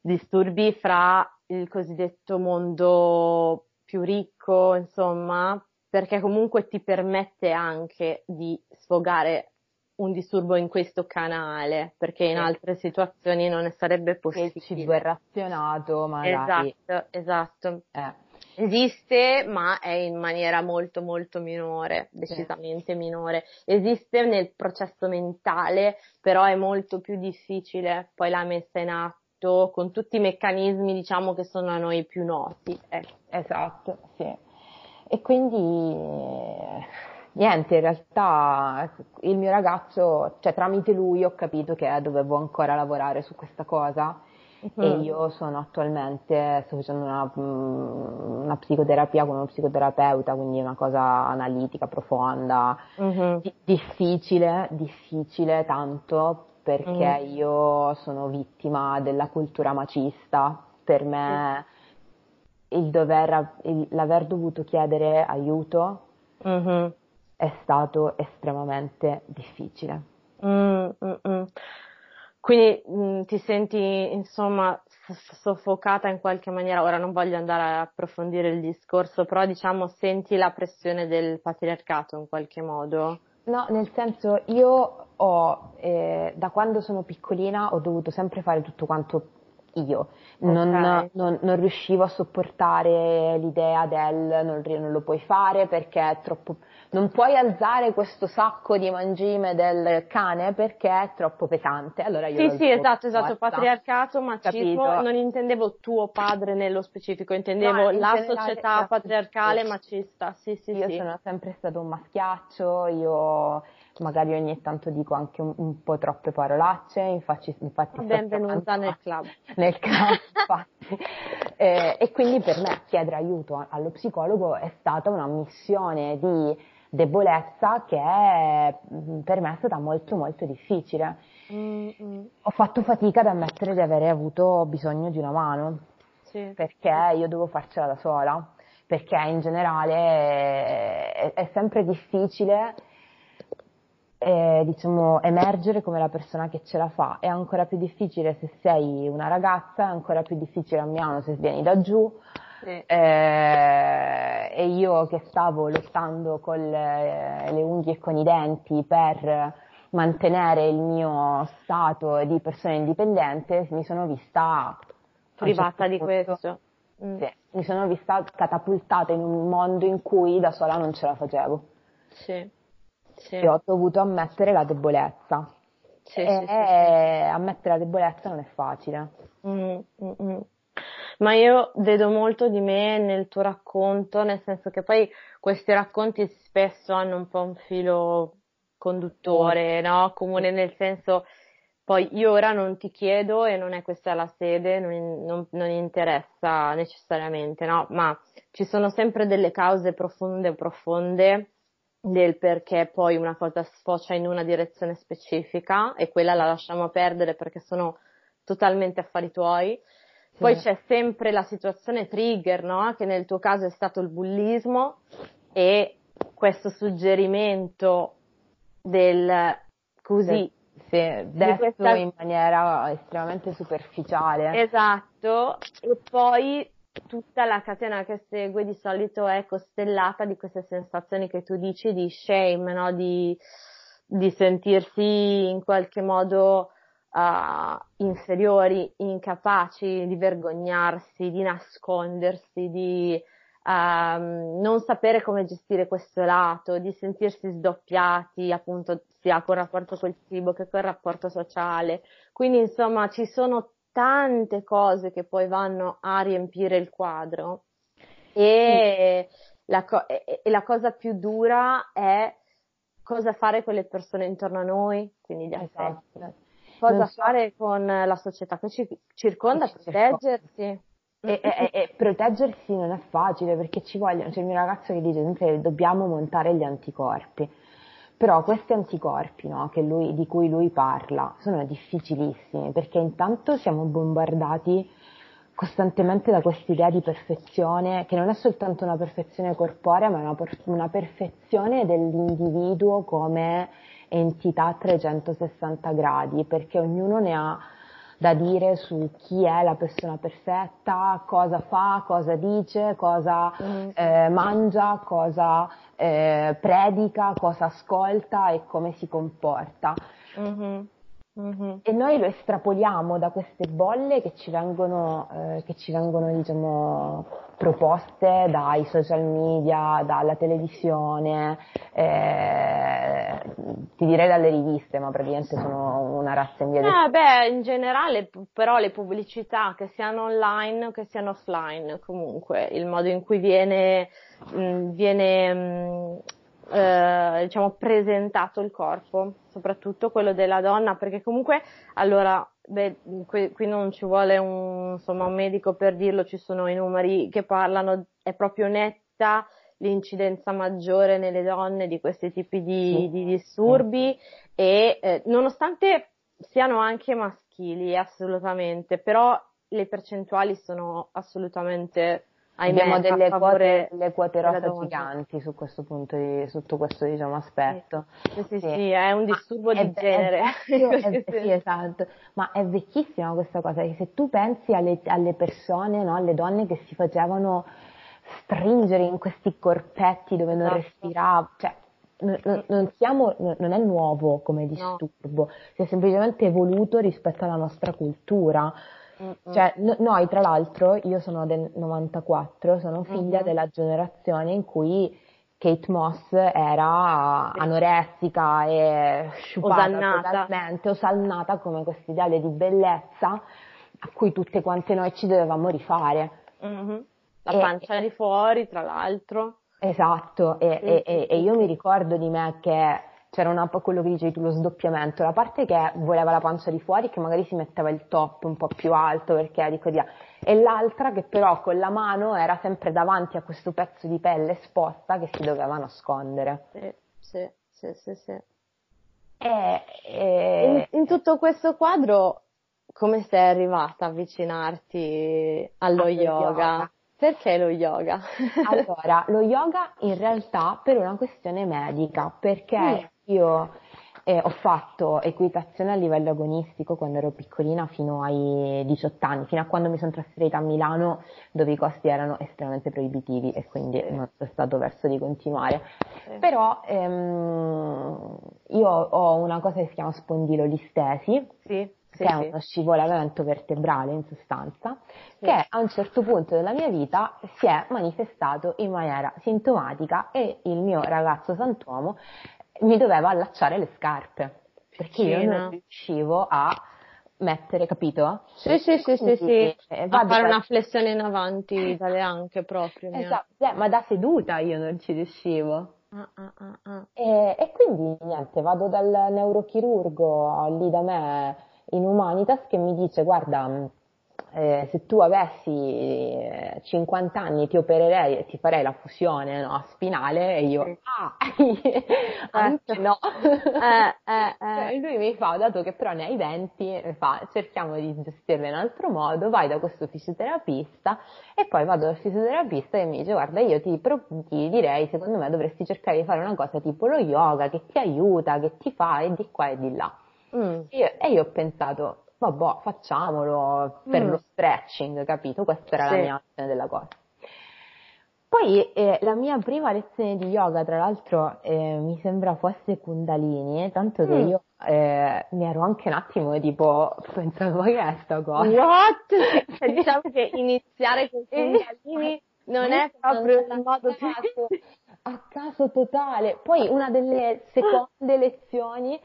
disturbi fra il cosiddetto mondo più ricco, insomma, perché comunque ti permette anche di sfogare un disturbo in questo canale, perché in altre situazioni non ne sarebbe possibile. Il cibo è razionato, magari. Esatto, esatto. Eh. Esiste, ma è in maniera molto molto minore, decisamente sì. minore. Esiste nel processo mentale, però è molto più difficile poi la messa in atto con tutti i meccanismi, diciamo, che sono a noi più noti. Eh. Esatto, sì. E quindi niente, in realtà il mio ragazzo, cioè tramite lui ho capito che dovevo ancora lavorare su questa cosa uh-huh. e io sono attualmente, sto facendo una, mm, una, psicoterapia con uno psicoterapeuta, quindi una cosa analitica, profonda, di- difficile, difficile tanto perché uh-huh. io sono vittima della cultura macista, per me il dover, il, l'aver dovuto chiedere aiuto è stato estremamente difficile. Mm, mm, mm. Quindi mm, ti senti insomma soffocata in qualche maniera, ora non voglio andare a approfondire il discorso, però diciamo senti la pressione del patriarcato in qualche modo? No, nel senso io ho, eh, da quando sono piccolina ho dovuto sempre fare tutto quanto io. Non, okay. non, non, riuscivo a sopportare l'idea del non, non, lo puoi fare perché è troppo. Non puoi alzare questo sacco di mangime del cane perché è troppo pesante. Allora io sì, sì, esatto, esatto. Patriarcato, machismo. Capito? Non intendevo tuo padre nello specifico, intendevo no, la società patriarcale macista. Sì, sì, io sì. sono sempre stato un maschiaccio, io magari ogni tanto dico anche un, un po' troppe parolacce, infatti, infatti benvenuta nel club. Nel club, infatti. eh, e quindi per me chiedere aiuto allo psicologo è stata una missione di debolezza che è, mm, per me è stata molto molto difficile. Mm-hmm. Ho fatto fatica ad ammettere di avere avuto bisogno di una mano, sì. perché io devo farcela da sola, perché in generale è, è sempre difficile eh, diciamo, emergere come la persona che ce la fa. È ancora più difficile se sei una ragazza, è ancora più difficile a Milano se vieni da giù. Sì. Eh, e io che stavo lottando con le, le unghie e con i denti per mantenere il mio stato di persona indipendente, mi sono vista privata di questo. Mm. Sì, mi sono vista catapultata in un mondo in cui da sola non ce la facevo. Sì sì. e ho dovuto ammettere la debolezza. Sì, e sì, ammettere la debolezza non è facile. Mm, mm, mm. Ma io vedo molto di me nel tuo racconto, nel senso che poi questi racconti spesso hanno un po' un filo conduttore, no? Comune nel senso, poi io ora non ti chiedo e non è questa la sede, non, non, non interessa necessariamente, no? Ma ci sono sempre delle cause profonde, profonde del perché poi una cosa sfocia in una direzione specifica e quella la lasciamo perdere perché sono totalmente affari tuoi. Poi c'è sempre la situazione trigger, no? Che nel tuo caso è stato il bullismo e questo suggerimento del così. Sì, detto questa... in maniera estremamente superficiale. Esatto, e poi tutta la catena che segue di solito è costellata di queste sensazioni che tu dici di shame, no? di, di sentirsi in qualche modo uh, inferiori, incapaci, di vergognarsi, di nascondersi, di uh, non sapere come gestire questo lato, di sentirsi sdoppiati appunto sia col rapporto col cibo che col rapporto sociale. Quindi insomma ci sono tante cose che poi vanno a riempire il quadro e, sì. la, co- e la cosa più dura è cosa fare con le persone intorno a noi, quindi gli affetti. Esatto cosa so. fare con la società che ci circonda, ci proteggersi. E, e, e, proteggersi non è facile perché ci vogliono, c'è il mio ragazzo che dice sempre che dobbiamo montare gli anticorpi, però questi anticorpi no, lui, di cui lui parla sono difficilissimi perché intanto siamo bombardati costantemente da quest'idea di perfezione che non è soltanto una perfezione corporea ma una, una perfezione dell'individuo come entità a 360 gradi, perché ognuno ne ha da dire su chi è la persona perfetta, cosa fa, cosa dice, cosa mm. eh, mangia, cosa eh, predica, cosa ascolta e come si comporta. Mm-hmm. Mm-hmm. E noi lo estrapoliamo da queste bolle che ci vengono, eh, che ci vengono diciamo, proposte dai social media, dalla televisione, eh, ti direi dalle riviste, ma praticamente sono una razza in via di... Eh, beh, in generale però le pubblicità, che siano online o che siano offline, comunque, il modo in cui viene, mh, mm, viene mh, mm, eh, diciamo, presentato il corpo, soprattutto quello della donna, perché comunque, allora, Beh, qui, qui, non ci vuole un, insomma, un medico per dirlo, ci sono i numeri che parlano, è proprio netta l'incidenza maggiore nelle donne di questi tipi di, sì. di disturbi e eh, nonostante siano anche maschili, assolutamente, però le percentuali sono assolutamente Abbiamo delle quote, quote rosa giganti su questo punto di, sotto questo diciamo, aspetto. Sì, sì, sì, sì è un disturbo Ma di è, genere. È è, sì, esatto. Ma è vecchissima questa cosa, che se tu pensi alle, alle persone, no, alle donne che si facevano stringere in questi corpetti dove non esatto. respirava, cioè non, non, siamo, non, è nuovo come disturbo, no. si è semplicemente evoluto rispetto alla nostra cultura. Cioè, no, noi tra l'altro, io sono del 94, sono figlia uh-huh. della generazione in cui Kate Moss era anoressica e sciupata osannata. totalmente, osannata come questo ideale di bellezza a cui tutte quante noi ci dovevamo rifare. Uh-huh. La pancia e, di fuori, tra l'altro. Esatto, e, sì, e, e io mi ricordo di me che c'era una, quello che dicevi tu, lo sdoppiamento, la parte che voleva la pancia di fuori, che magari si metteva il top un po' più alto perché di così, e l'altra che però con la mano era sempre davanti a questo pezzo di pelle esposta che si doveva nascondere. Sì, sì, sì, sì. sì. E, e... In, in, tutto questo quadro, come sei arrivata a avvicinarti allo yoga? yoga? Perché lo yoga? allora, lo yoga in realtà per una questione medica, perché mm. Io eh, ho fatto equitazione a livello agonistico quando ero piccolina fino ai 18 anni, fino a quando mi sono trasferita a Milano dove i costi erano estremamente proibitivi e quindi sì. non c'è stato verso di continuare. Sì. Però ehm, io ho una cosa che si chiama spondilolistesi. Sì che è uno scivolamento vertebrale in sostanza, sì. che a un certo punto della mia vita si è manifestato in maniera sintomatica e il mio ragazzo santuomo mi doveva allacciare le scarpe perché io non riuscivo a mettere, capito? Sì, sì, sì, sì, sì. Eh, a fare una flessione in avanti dalle anche proprio. Esatto, eh, ma da seduta io non ci riuscivo. Ah, ah, ah, ah. e, e, quindi niente, vado dal neurochirurgo lì da me in Humanitas che mi dice guarda eh, se tu avessi 50 eh, anni ti opererei e ti farei la fusione no, spinale e io ah! Anche no. Eh, eh, eh. lui mi fa dato che però ne hai 20 fa cerchiamo di gestirla in altro modo vai da questo fisioterapista e poi vado dal fisioterapista e mi dice guarda io ti, ti direi secondo me dovresti cercare di fare una cosa tipo lo yoga che ti aiuta che ti fa e di qua e di là mm. io, e io ho pensato vabbè, facciamolo per mm. lo stretching, capito? Questa era sì. la mia azione della cosa. Poi eh, la mia prima lezione di yoga, tra l'altro, eh, mi sembra fosse Kundalini, tanto che mm. io eh, mi ero anche un attimo tipo pensavo che è sta cosa. What? Cioè, diciamo che iniziare con Kundalini non è proprio il modo a caso totale. Poi una delle seconde lezioni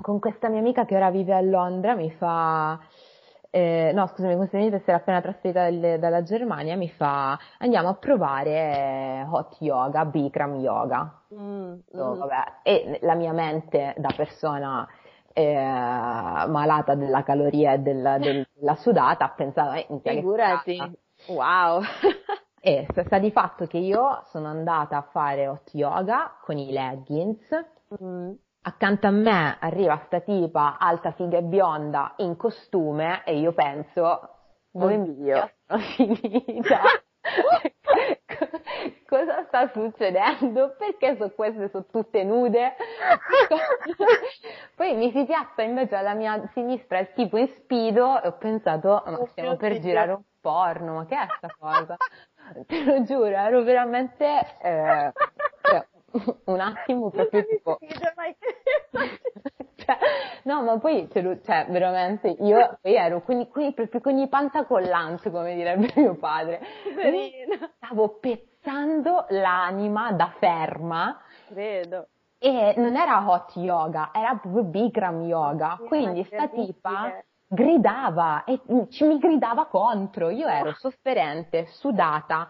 con questa mia amica che ora vive a Londra mi fa eh, no scusami, questa mia amica si era appena trasferita dalle, dalla Germania, mi fa andiamo a provare eh, hot yoga, Bikram yoga. Mm, so, mm. E la mia mente da persona eh, malata della caloria e della, della sudata ha pensato, eh, figurati, wow. e sta di fatto che io sono andata a fare hot yoga con i leggings. Mm accanto a me arriva sta tipa alta, figa e bionda in costume e io penso, dove mio, sono finita? Cosa sta succedendo? Perché so queste sono tutte nude? Poi mi si piazza invece alla mia sinistra il tipo in spido e ho pensato, ma stiamo per girare un porno, ma che è sta cosa? Te lo giuro, ero veramente... Eh, cioè, un attimo proprio tipo... cioè, no, ma poi, cioè, veramente, io poi ero quindi, quindi proprio con i pantacollante, come direbbe mio padre. Stavo pezzando l'anima da ferma. Credo. E non era hot yoga, era proprio Bikram yoga. Quindi sta tipa gridava e ci mi gridava contro. Io ero sofferente, sudata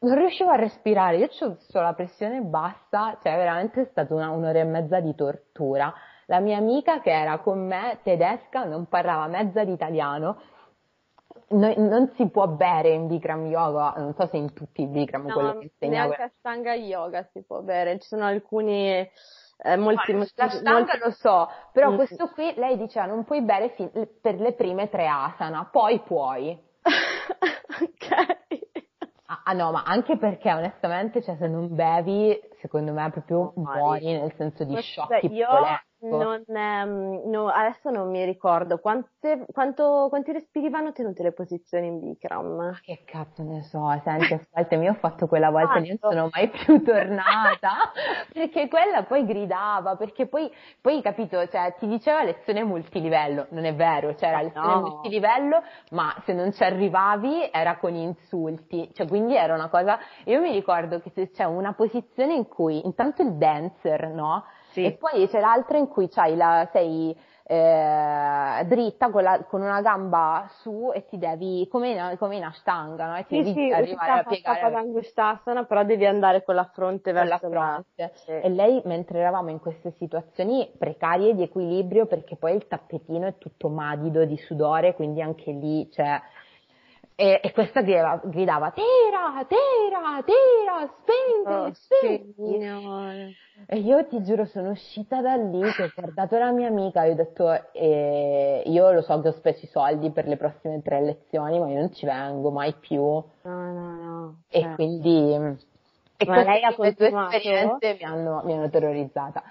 non riuscivo a respirare, io ho la pressione bassa, cioè veramente è stata una, un'ora e mezza di tortura. La mia amica che era con me, tedesca, non parlava mezza di italiano, no, non si può bere in Bikram Yoga, non so se in tutti i Bikram no, quello che insegna. Neanche a Stanga Yoga si può bere, ci sono alcuni... Eh, molti, Ma, la stanga molti... lo so, però mm. questo qui lei diceva non puoi bere fin- per le prime tre asana, poi puoi. ok. Ah no, ma anche perché onestamente, cioè, se non bevi, secondo me proprio muori nel senso di shock io non, ehm, no, adesso non mi ricordo quante, quanto, quanti respiri vanno tenute le posizioni in Bikram. Ma che cazzo ne so, senti, ascoltami, io ho fatto quella volta e non sono mai più tornata, perché quella poi gridava, perché poi, poi capito, cioè, ti diceva lezione multilivello, non è vero, c'era lezione no. multilivello, ma se non ci arrivavi era con insulti, cioè, quindi era una cosa, io mi ricordo che c'è una posizione in cui intanto il dancer, no? Sì. E poi c'è l'altra in cui la, sei eh, dritta con, la, con, una gamba su e ti devi, come in, come in ashtanga, no? E ti sì, devi sì, arrivare a piegare. Sì, però devi andare con la fronte con verso la fronte. Sì. E lei, mentre eravamo in queste situazioni precarie di equilibrio, perché poi il tappetino è tutto madido di sudore, quindi anche lì, cioè, e, e, questa gridava, gridava Tera, Tera, Tera, spenti, oh, spenti. E io ti giuro sono uscita da lì, che ho guardato la mia amica e ho detto eh, io lo so che ho speso i soldi per le prossime tre lezioni, ma io non ci vengo mai più. No, no, no. E eh. quindi e Ma lei ha continuato? due esperienze mi hanno, mi hanno, terrorizzata.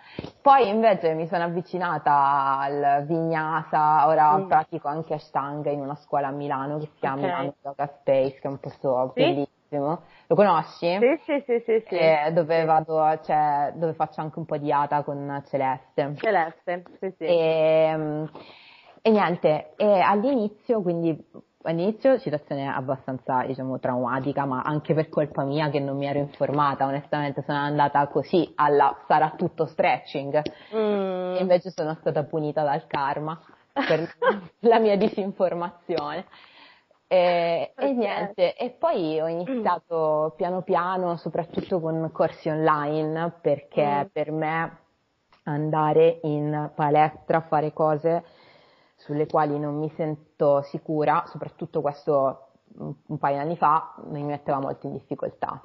Poi invece mi sono avvicinata al Vignasa, ora mm. pratico anche Ashtanga in una scuola a Milano che si chiama okay. Milano Yoga Space, che è un posto sì? bellissimo. Lo conosci? Sì, sì, sì, sì. sì. Eh, dove vado, cioè, dove faccio anche un po' di ata con Celeste. Celeste, sì, sì. E, e niente, e all'inizio quindi all'inizio situazione abbastanza, diciamo, traumatica, ma anche per colpa mia che non mi ero informata, onestamente sono andata così alla sarà tutto stretching, mm. invece sono stata punita dal karma per la mia disinformazione. E, okay. e, niente, e poi ho iniziato piano piano, soprattutto con corsi online, perché mm. per me andare in palestra a fare cose sulle quali non mi sento sicura, soprattutto questo un paio di anni fa, mi metteva molto in difficoltà.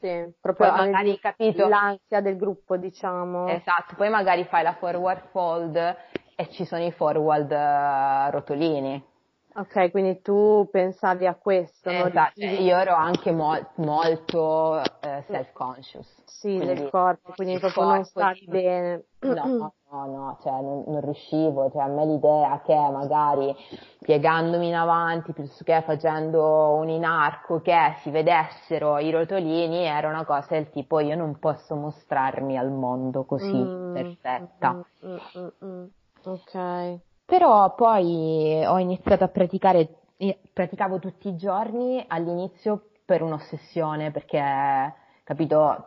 Sì, proprio poi magari capito l'ansia del gruppo, diciamo. Esatto, poi magari fai la forward fold e ci sono i forward uh, rotolini. Ok, quindi tu pensavi a questo, eh, esatto. io ero anche mo- molto eh, self-conscious. Sì, quindi, del corpo, quindi proprio non stavi bene. No, no, no, cioè non, non, riuscivo, cioè a me l'idea che magari piegandomi in avanti piuttosto che facendo un inarco che si vedessero i rotolini era una cosa del tipo io non posso mostrarmi al mondo così mm, perfetta. Mm, mm, mm, mm. ok. Però poi ho iniziato a praticare, praticavo tutti i giorni all'inizio per un'ossessione, perché, capito,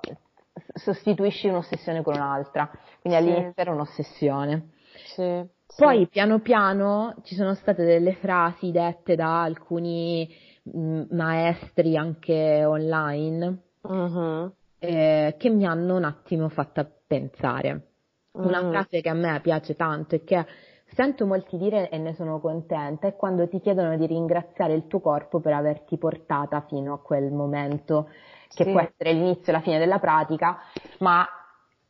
sostituisci un'ossessione con un'altra, quindi sì. all'inizio era un'ossessione. Sì, Poi piano piano ci sono state delle frasi dette da alcuni mh, maestri anche online uh-huh. eh, che mi hanno un attimo fatta pensare. Una uh-huh. frase che a me piace tanto e che Sento molti dire e ne sono contenta è quando ti chiedono di ringraziare il tuo corpo per averti portata fino a quel momento che sì. può essere l'inizio e la fine della pratica, ma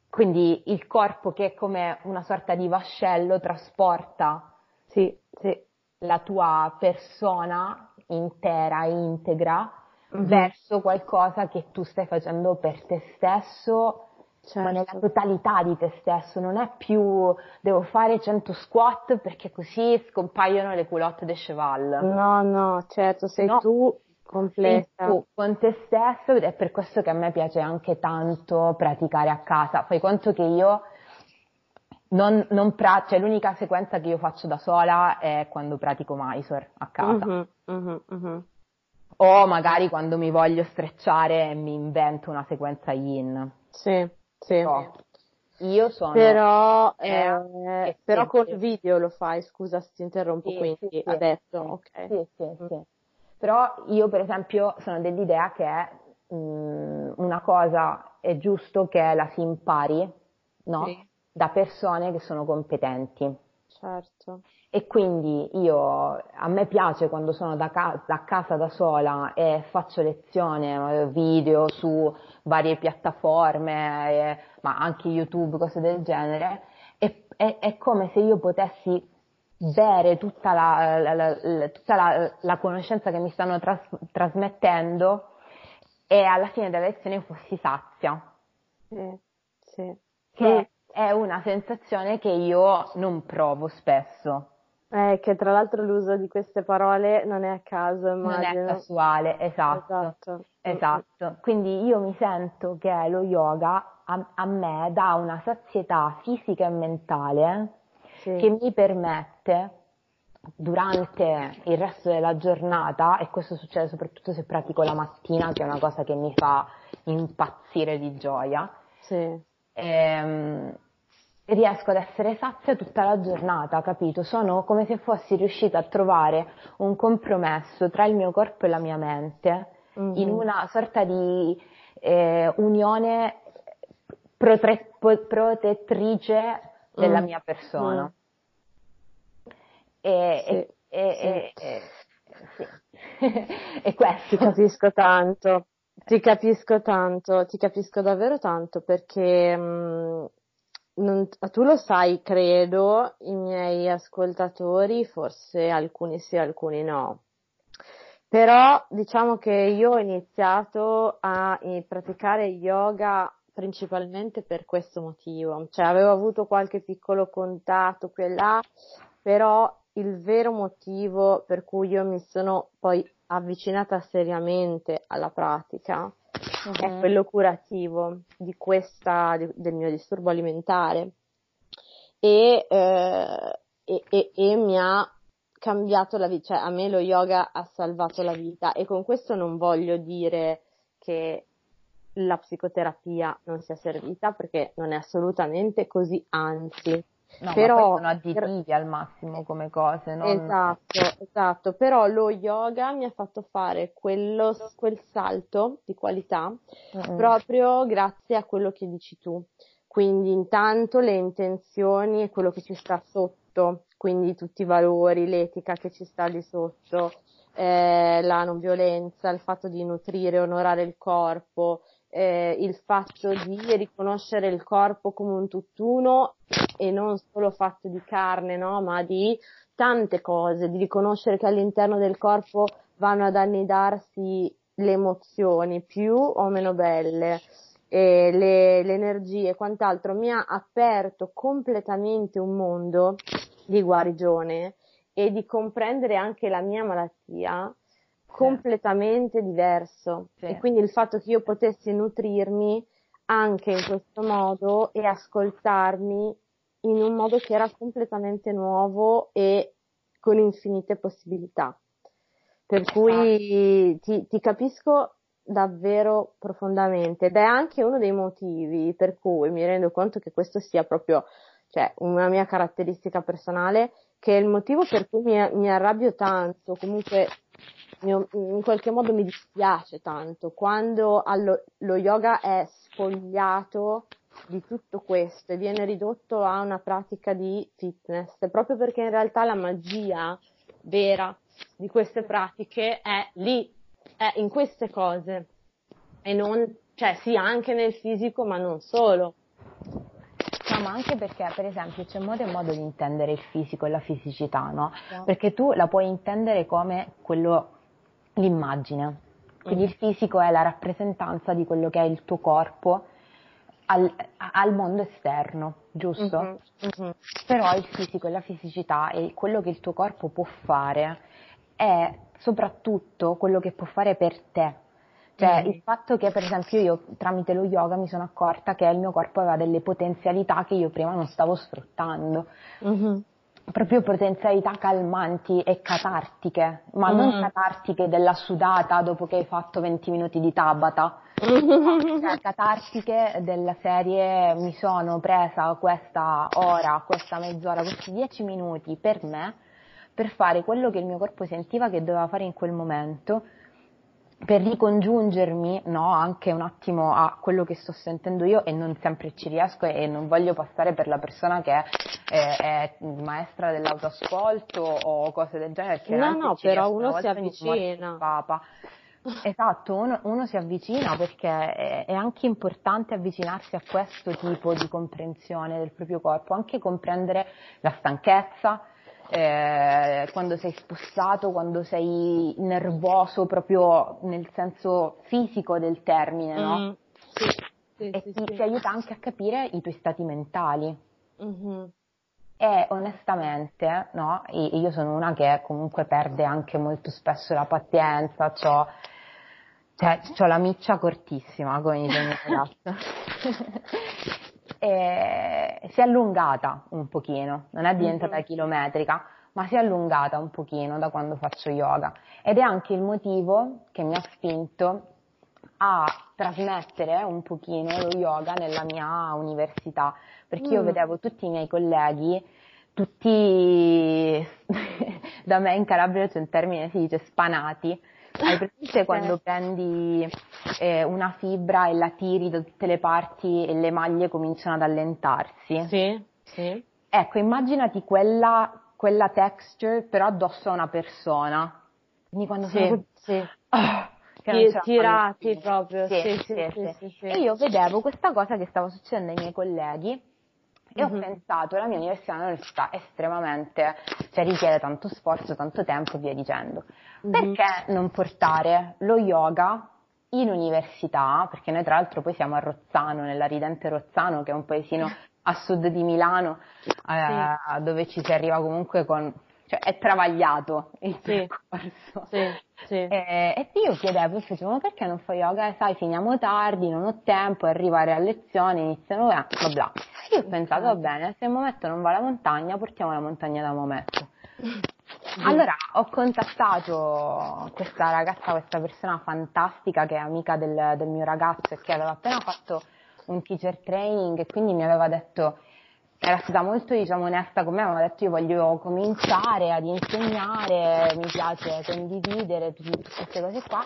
quindi il corpo che è come una sorta di vascello trasporta sì, sì. la tua persona intera, integra, mm-hmm. verso qualcosa che tu stai facendo per te stesso certo. ma nella totalità di te stesso, non è più devo fare 100 squat perché così scompaiono le culotte de cheval. No, no, certo, sei no. tu completa. Sei tu con te stesso ed è per questo che a me piace anche tanto praticare a casa. Fai conto che io non, non pra- cioè l'unica sequenza che io faccio da sola è quando pratico Mysore a casa. Uh-huh, uh-huh, uh-huh. O magari quando mi voglio strecciare mi invento una sequenza yin. Sì. Sì. No. Io sono... Però, eh, però col video lo fai, scusa se ti interrompo sì, quindi sì, adesso. Sì, sì, mm. sì. Però io per esempio sono dell'idea che mh, mm, una cosa è giusto che la si impari, no? Da persone che sono competenti. Certo. E quindi io, a me piace quando sono da, ca- da casa da sola e faccio lezione, video su varie piattaforme, eh, ma anche YouTube, cose del genere, è, è, è come se io potessi bere tutta la, la, la, tutta la conoscenza che mi stanno tras- trasmettendo e alla fine della lezione fossi sazia. Sì, sì. Che è una sensazione che io non provo spesso. Eh, che tra l'altro l'uso di queste parole non è a caso, immagino. Non è casuale, esatto. Esatto. esatto. Quindi io mi sento che lo yoga a, a me dà una sazietà fisica e mentale sì. che mi permette durante il resto della giornata, e questo succede soprattutto se pratico la mattina, che è una cosa che mi fa impazzire di gioia, sì. ehm, riesco ad essere sazia tutta la giornata, capito? Sono come se fossi riuscita a trovare un compromesso tra il mio corpo e la mia mente mm-hmm. in una sorta di eh, unione protre- protettrice della mm. mia persona. Mm. E, sì. e, e, e, sì. e questo. Ti capisco tanto. Ti capisco tanto, ti capisco davvero tanto perché mh, mm, non, tu lo sai, credo, i miei ascoltatori, forse alcuni sì, alcuni no. Però diciamo che io ho iniziato a praticare yoga principalmente per questo motivo, cioè avevo avuto qualche piccolo contatto qui e là, però il vero motivo per cui io mi sono poi avvicinata seriamente alla pratica uh-huh. è quello curativo di questa, di, del mio disturbo alimentare e, eh, e, e, e mi ha cambiato la vita, cioè a me lo yoga ha salvato la vita e con questo non voglio dire che la psicoterapia non sia servita perché non è assolutamente così, anzi No, però sono additivi per... al massimo come cose, non... Esatto, esatto, però lo yoga mi ha fatto fare quello, quel salto di qualità mm-hmm. proprio grazie a quello che dici tu. Quindi intanto le intenzioni e quello che ci sta sotto, quindi tutti i valori, l'etica che ci sta di sotto, eh, la non violenza, il fatto di nutrire, onorare il corpo, eh, il fatto di riconoscere il corpo come un tutt'uno e non solo fatto di carne, no? ma di tante cose, di riconoscere che all'interno del corpo vanno ad annidarsi le emozioni più o meno belle, e le, le energie e quant'altro, mi ha aperto completamente un mondo di guarigione e di comprendere anche la mia malattia completamente diverso. Sì. E quindi il fatto che io potessi nutrirmi anche in questo modo e ascoltarmi in un modo che era completamente nuovo e con infinite possibilità. Per cui ti, ti capisco davvero profondamente ed è anche uno dei motivi per cui mi rendo conto che questo sia proprio cioè, una mia caratteristica personale, che è il motivo per cui mi, mi arrabbio tanto, comunque in qualche modo mi dispiace tanto quando allo, lo yoga è spogliato di tutto questo e viene ridotto a una pratica di fitness, proprio perché in realtà la magia vera di queste pratiche è lì, è in queste cose e non, cioè sì, anche nel fisico, ma non solo. Ma anche perché, per esempio, c'è modo e modo di intendere il fisico e la fisicità, no? Perché tu la puoi intendere come quello, l'immagine. Quindi mm. il fisico è la rappresentanza di quello che è il tuo corpo al, al mondo esterno, giusto? Mm-hmm, mm-hmm. Però il fisico e la fisicità e quello che il tuo corpo può fare è soprattutto quello che può fare per te. Cioè il fatto che per esempio io tramite lo yoga mi sono accorta che il mio corpo aveva delle potenzialità che io prima non stavo sfruttando. Mm-hmm proprio potenzialità calmanti e catartiche, ma mm. non catartiche della sudata dopo che hai fatto 20 minuti di Tabata, cioè catartiche della serie mi sono presa questa ora, questa mezz'ora, questi 10 minuti per me per fare quello che il mio corpo sentiva che doveva fare in quel momento, per ricongiungermi no, anche un attimo a quello che sto sentendo io e non sempre ci riesco e non voglio passare per la persona che è, è, è maestra dell'autoascolto o cose del genere. No, no, però uno si avvicina. Esatto, uno, uno, si avvicina perché è, è, anche importante avvicinarsi a questo tipo di comprensione del proprio corpo, anche comprendere la stanchezza, eh, quando sei spostato, quando sei nervoso proprio nel senso fisico del termine, no? Mm, sì, sì, e sì, ti, ti, aiuta anche a capire i tuoi stati mentali. Mm-hmm. E onestamente, no, io sono una che comunque perde anche molto spesso la pazienza, ho cioè, la miccia cortissima, come dice il mio ragazzo. e si è allungata un pochino, non è diventata mm-hmm. chilometrica, ma si è allungata un pochino da quando faccio yoga ed è anche il motivo che mi ha spinto a trasmettere un pochino lo yoga nella mia università, perché mm. io vedevo tutti i miei colleghi, tutti, da me in Calabria c'è un termine, si dice spanati, hai presente quando prendi eh, una fibra e la tiri da tutte le parti e le maglie cominciano ad allentarsi? Sì, sì. Ecco, immaginati quella, quella texture però addosso a una persona. Quindi quando sì, sono... Sì. Oh, che tirati proprio. Sì sì sì, sì, sì, sì, E io vedevo questa cosa che stava succedendo ai miei colleghi e mm-hmm. ho pensato, la mia università è un'università estremamente, cioè richiede tanto sforzo, tanto tempo e via dicendo. Mm-hmm. Perché non portare lo yoga in università? Perché noi tra l'altro poi siamo a Rozzano, nella ridente Rozzano, che è un paesino a sud di Milano, eh, sì. dove ci si arriva comunque con cioè è travagliato il sì. percorso. Sì, sì. E, e io chiedevo, facevo, ma perché non fai yoga? Eh, sai, finiamo tardi, non ho tempo, arrivare a lezione, iniziano, bla bla. Io ho pensato, va bene, se Mometto non va alla montagna, portiamo la montagna da Mometto. Allora ho contattato questa ragazza, questa persona fantastica che è amica del, del mio ragazzo e che aveva appena fatto un teacher training e quindi mi aveva detto era stata molto diciamo, onesta con me, mi aveva detto io voglio cominciare ad insegnare, mi piace condividere tutte queste cose qua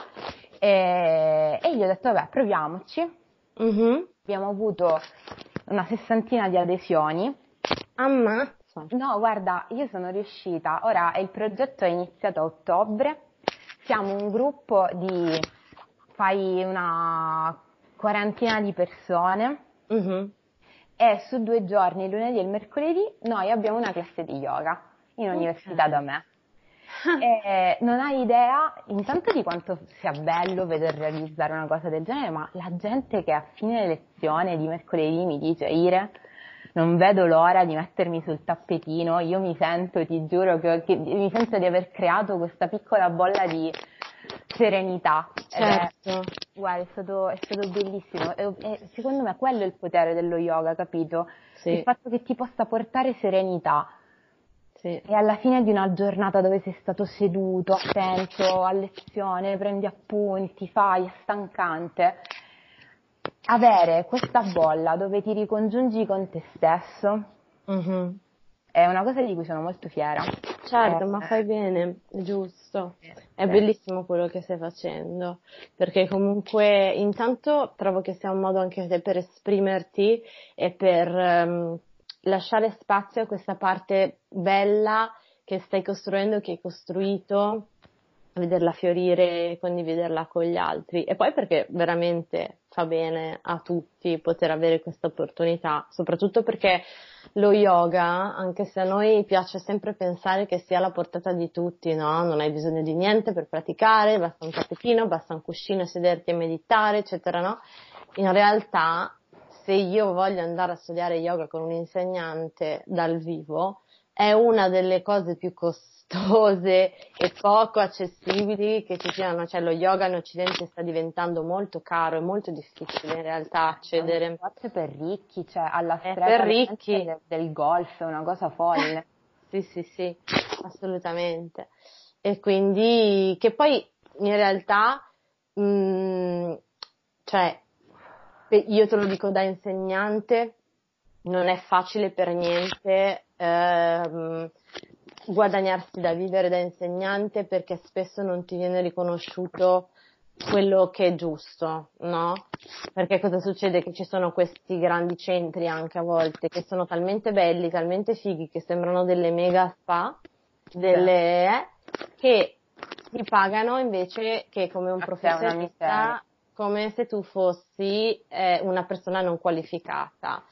e, e gli ho detto vabbè proviamoci. Mm-hmm. Abbiamo avuto una sessantina di adesioni. Ammazza! No, guarda, io sono riuscita, ora il progetto è iniziato a ottobre, siamo un gruppo di, fai una quarantina di persone. Mm-hmm e su due giorni, il lunedì e il mercoledì, noi abbiamo una classe di yoga. in università da me. E non hai idea intanto di quanto sia bello veder realizzare una cosa del genere, ma la gente che a fine lezione di mercoledì mi dice Ire, non vedo l'ora di mettermi sul tappetino, io mi sento, ti giuro, che, che mi sento di aver creato questa piccola bolla di serenità. Certo. È, guarda, è stato, è stato bellissimo. E, e secondo me quello è il potere dello yoga, capito? Sì. Il fatto che ti possa portare serenità. Sì. E alla fine di una giornata dove sei stato seduto, attento a lezione, prendi appunti, fai, è stancante, avere questa bolla dove ti ricongiungi con te stesso Mm-hmm. è una cosa di cui sono molto fiera. Certo, Eh, ma fai bene, è giusto. È eh. bellissimo quello che stai facendo, perché comunque intanto trovo che sia un modo anche te per esprimerti e per ehm, lasciare spazio a questa parte bella che stai costruendo, che hai costruito, vederla fiorire e condividerla con gli altri. E poi perché veramente fa bene a tutti poter avere questa opportunità, soprattutto perché lo yoga, anche se a noi piace sempre pensare che sia alla portata di tutti, no? Non hai bisogno di niente per praticare, basta un tappetino, basta un cuscino, sederti a meditare, eccetera, no? In realtà, se io voglio andare a studiare yoga con un insegnante dal vivo, è una delle cose più costose e poco accessibili che ci siano, cioè lo yoga in Occidente sta diventando molto caro e molto difficile in realtà accedere. Forse per ricchi, cioè alla Eh, per ricchi. del, del golf, è una cosa folle. Sì, sì, sì, assolutamente. E quindi, che poi in realtà, mh, cioè, pe- io te lo dico da insegnante, non è facile per niente ehm, guadagnarsi da vivere da insegnante perché spesso non ti viene riconosciuto quello che è giusto, no? Perché cosa succede? Che ci sono questi grandi centri anche a volte che sono talmente belli, talmente fighi che sembrano delle mega spa, delle, eh, che ti pagano invece che come un Ah, professionista, come se tu fossi eh, una persona non qualificata.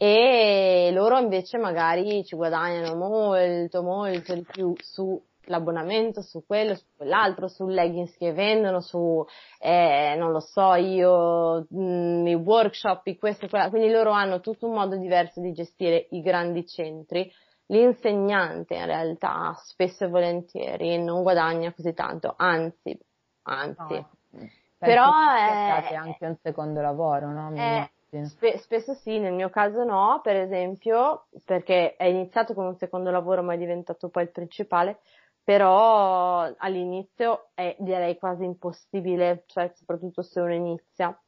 E loro invece magari ci guadagnano molto, molto di più sull'abbonamento, su quello, su quell'altro, sul leggings che vendono, su, eh, non lo so, io, mh, i workshop, i questo e quella. Quindi loro hanno tutto un modo diverso di gestire i grandi centri. L'insegnante in realtà spesso e volentieri non guadagna così tanto, anzi, anzi. No. Però è- anche un secondo lavoro, no? Mi Spe- spesso sì, nel mio caso no, per esempio, perché è iniziato con un secondo lavoro ma è diventato poi il principale, però all'inizio è direi quasi impossibile, cioè soprattutto se uno inizia.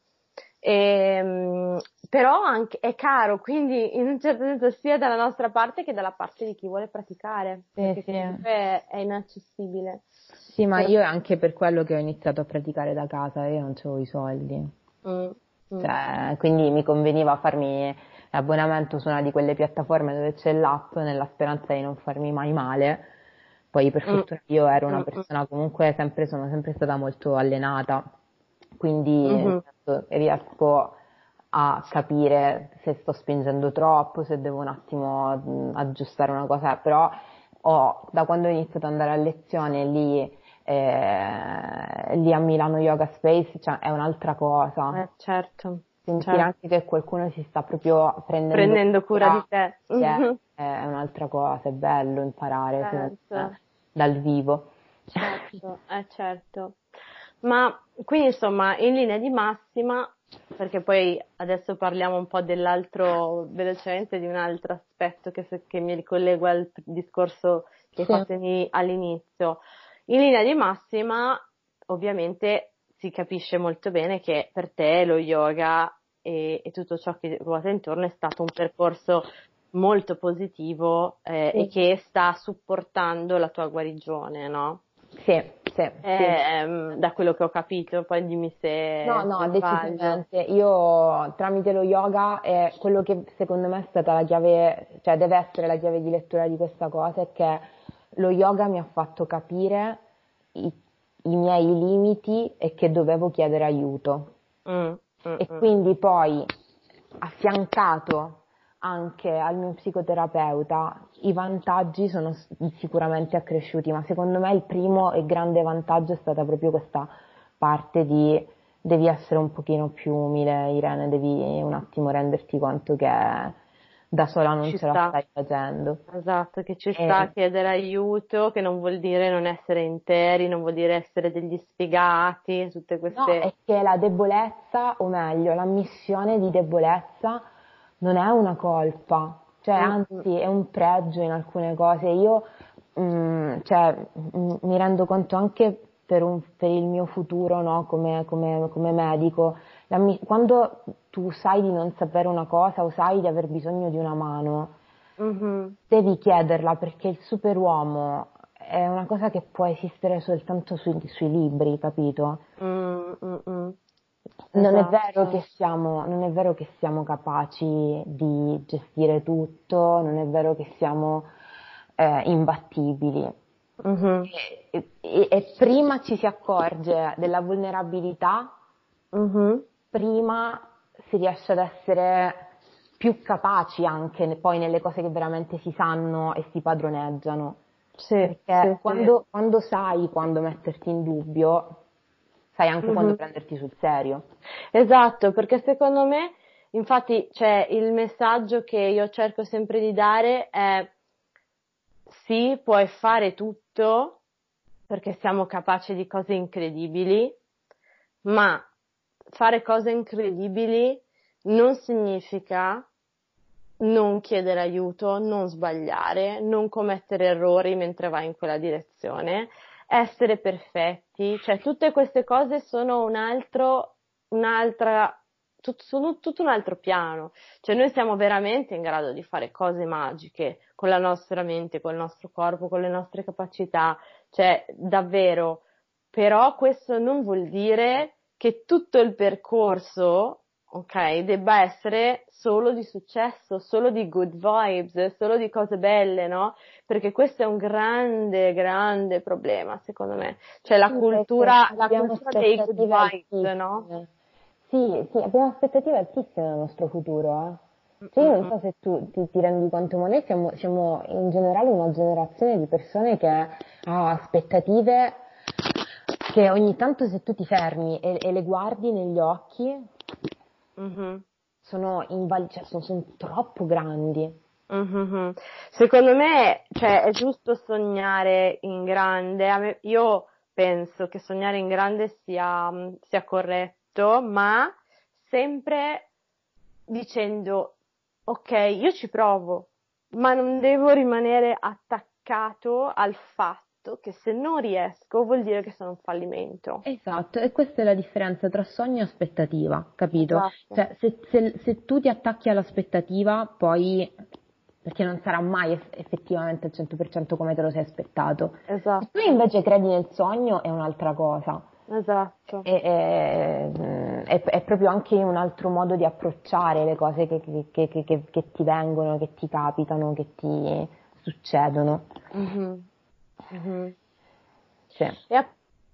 Ehm, però anche, è caro, quindi in un certo senso sia dalla nostra parte che dalla parte di chi vuole praticare, Sì, perché sì. comunque è, è inaccessibile. Sì, ma per- io è anche per quello che ho iniziato a praticare da casa, io non avevo i soldi. Mm, mm. Cioè, quindi mi conveniva farmi l'abbonamento su una di quelle piattaforme dove c'è l'app nella speranza di non farmi mai male. Poi per Mm. fortuna io ero una Mm, persona comunque sempre, sono sempre stata molto allenata, quindi Mhm. nel senso, riesco a capire se sto spingendo troppo, se devo un attimo aggiustare una cosa, però ho, da quando ho iniziato ad andare a lezione lì, eh, lì a Milano Yoga Space, cioè, è un'altra cosa Eh, certo, sentire certo. anche che qualcuno si sta proprio prendendo, prendendo cura di te. sì, è, è un'altra cosa, è bello imparare Certo. me, dal vivo. Certo, eh certo. Ma quindi insomma, in linea di massima, perché poi adesso parliamo un po' dell'altro, velocemente di un altro aspetto che, che mi ricollego al discorso che Sì. in- all'inizio. In linea di massima, ovviamente si capisce molto bene che per te lo yoga e, e tutto ciò che ruota intorno è stato un percorso molto positivo eh, Sì. e che sta supportando la tua guarigione, no? Sì, sì, sì. Ehm, da quello che ho capito, poi dimmi se No, no, se sbaglio. decisamente. Io tramite lo yoga è quello che secondo me è stata la chiave, cioè deve essere la chiave di lettura di questa cosa, è che lo yoga mi ha fatto capire i, i miei limiti e che dovevo chiedere aiuto. Mm, mm, E mm. quindi poi affiancato anche al mio psicoterapeuta, i vantaggi sono sicuramente accresciuti, ma secondo me il primo e grande vantaggio è stata proprio questa parte di devi essere un pochino più umile, Irene, devi un attimo renderti conto che da sola non ce la sta. stai facendo. Esatto, che ci E- sta a chiedere aiuto, che non vuol dire non essere interi, non vuol dire essere degli sfigati, tutte No, queste... è che la debolezza, o meglio, l'ammissione di debolezza non è una colpa, cioè Mm, anzi è un pregio in alcune cose. Io mm, cioè, mm, mi rendo conto anche per, un- per il mio futuro, no, come, come- come medico, quando tu sai di non sapere una cosa o sai di aver bisogno di una mano, Mhm. devi chiederla perché il superuomo è una cosa che può esistere soltanto sui, sui libri, capito? Mm, mm, mm. Non è Esatto. vero che siamo, non è vero che siamo capaci di gestire tutto, non è vero che siamo eh, imbattibili. Mhm. E, e- e prima ci si accorge della vulnerabilità, Mhm. prima si riesce ad essere più capaci anche poi nelle cose che veramente si sanno e si padroneggiano. Sì, Perché sì, sì. quando, quando sai quando metterti in dubbio, sai anche Mhm. quando prenderti sul serio. Esatto, perché secondo me, infatti, cioè, il messaggio che io cerco sempre di dare è sì, puoi fare tutto perché siamo capaci di cose incredibili, ma fare cose incredibili non significa non chiedere aiuto, non sbagliare, non commettere errori mentre vai in quella direzione, essere perfetti, cioè tutte queste cose sono un altro, un'altra, tut- sono tutto un altro piano, cioè noi siamo veramente in grado di fare cose magiche con la nostra mente, col nostro corpo, con le nostre capacità, cioè davvero, però questo non vuol dire che tutto il percorso, ok, debba essere solo di successo, solo di good vibes, solo di cose belle, no? Perché questo è un grande, grande problema, secondo me. Cioè la Sì, cultura, la cultura dei good vibes, no? Sì, sì, abbiamo aspettative altissime nel nostro futuro, eh. Cioè, io non so se tu ti, ti rendi conto, ma noi siamo, siamo in generale una generazione di persone che ha aspettative che ogni tanto se tu ti fermi e, e le guardi negli occhi Mhm. sono, invali- cioè, sono, sono troppo grandi. Mhm. Secondo me, cioè, è giusto sognare in grande. Me- io penso che sognare in grande sia, sia corretto, ma sempre dicendo, ok, io ci provo, ma non devo rimanere attaccato al fatto che se non riesco vuol dire che sono un fallimento. Esatto, e questa è la differenza tra sogno e aspettativa, capito? Esatto. Cioè, se, se- se tu ti attacchi all'aspettativa, poi, perché non sarà mai eff- effettivamente al 100% come te lo sei aspettato. Se Esatto, tu invece credi nel sogno è un'altra cosa, esatto. è, è- è- è proprio anche un altro modo di approcciare le cose che, che- che- che- che ti vengono, che ti capitano, che ti succedono. Mhm. Mhm. Sì. E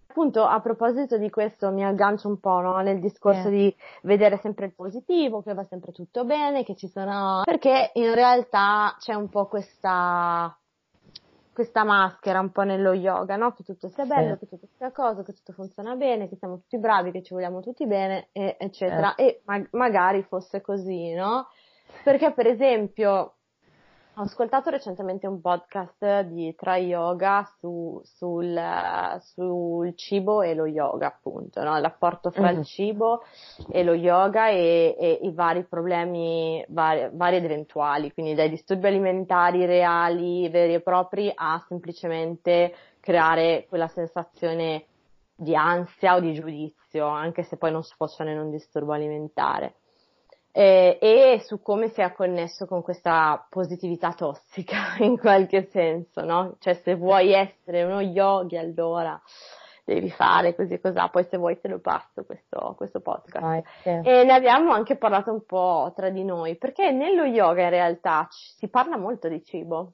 appunto a proposito di questo mi aggancio un po', no, nel discorso Eh. di vedere sempre il positivo, che va sempre tutto bene, che ci sono... Perché in realtà c'è un po' questa, questa maschera un po' nello yoga, no? Che tutto sia bello, Sì. che tutto sia cosa, che tutto funziona bene, che siamo tutti bravi, che ci vogliamo tutti bene, e- eccetera. E ma- magari fosse così, no? Perché per esempio ho ascoltato recentemente un podcast di Tra Yoga su- sul, sul cibo e lo yoga, appunto, no? Il rapporto fra Mhm. il cibo e lo yoga e, e i vari problemi vari, vari ed eventuali, quindi dai disturbi alimentari reali, veri e propri, a semplicemente creare quella sensazione di ansia o di giudizio, anche se poi non sfociano in un disturbo alimentare eh, e su come sia connesso con questa positività tossica in qualche senso, no? Cioè se vuoi essere uno yogi allora devi fare così e così, poi se vuoi te lo passo questo, questo podcast. Vai, sì. E ne abbiamo anche parlato un po' tra di noi, perché nello yoga in realtà ci- si parla molto di cibo.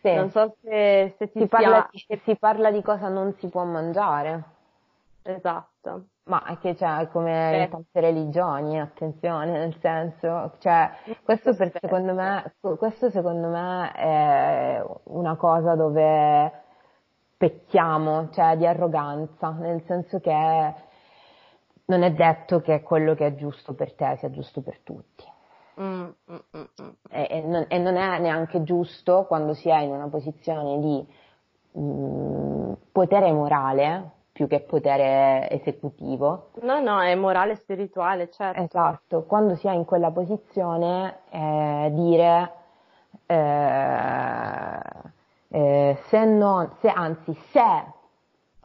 Sì. Non so se, se ti Si parla, sia- si parla di cosa non si può mangiare. Esatto. Ma che cioè, come in tante religioni, attenzione, nel senso, cioè, questo, per, secondo me, questo secondo me è una cosa dove pecchiamo, cioè di arroganza, nel senso che non è detto che quello che è giusto per te sia giusto per tutti. Mm, mm, mm, e, e, non, e, non, è neanche giusto quando si è in una posizione di mm, potere morale più che potere esecutivo. No, no, è morale spirituale, certo. Esatto, quando si è in quella posizione eh, dire eh, eh, se non, se anzi se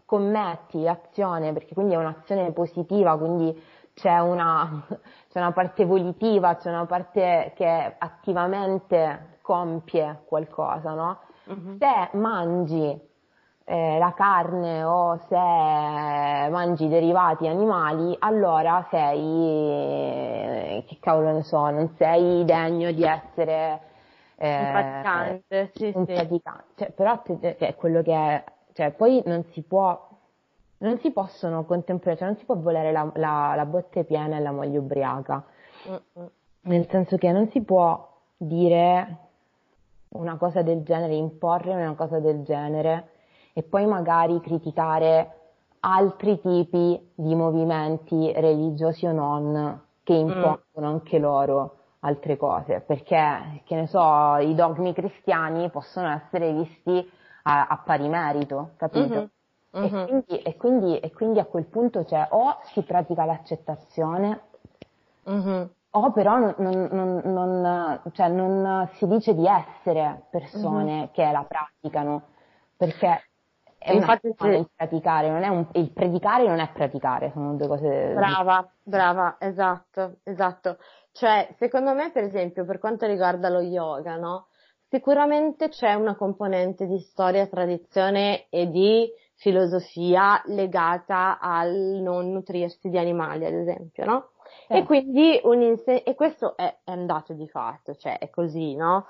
commetti l'azione, perché quindi è un'azione positiva, quindi c'è una, c'è una parte volitiva, c'è una parte che attivamente compie qualcosa, no? Uh-huh. Se mangi eh, la carne o se mangi derivati animali, allora sei, che cavolo ne so, non sei degno di essere eh, un praticante, sì, un sì. praticante. Cioè, però è quello che è, cioè, poi non si può, non si possono contemperare, cioè non si può volere la, la, la botte piena e la moglie ubriaca. Mm-mm. Nel senso che non si può dire una cosa del genere, imporre una cosa del genere e poi magari criticare altri tipi di movimenti religiosi o non che mm. impongono mm. anche loro altre cose, perché, che ne so, i dogmi cristiani possono essere visti a, a pari merito, capito? Mm-hmm. E, quindi, e, quindi, e, quindi, a quel punto c'è o si pratica l'accettazione, mm-hmm. o però non, non, non, cioè non, si dice di essere persone mm-hmm. che la praticano, perché è Infatti, una il praticare, non è un, il predicare non è praticare, sono due cose. Brava, brava, esatto, esatto. Cioè, secondo me, per esempio, per quanto riguarda lo yoga, no? Sicuramente c'è una componente di storia, tradizione e di filosofia legata al non nutrirsi di animali, ad esempio, no? Eh. E quindi un inse- e questo è, è un dato di fatto, cioè è così, no?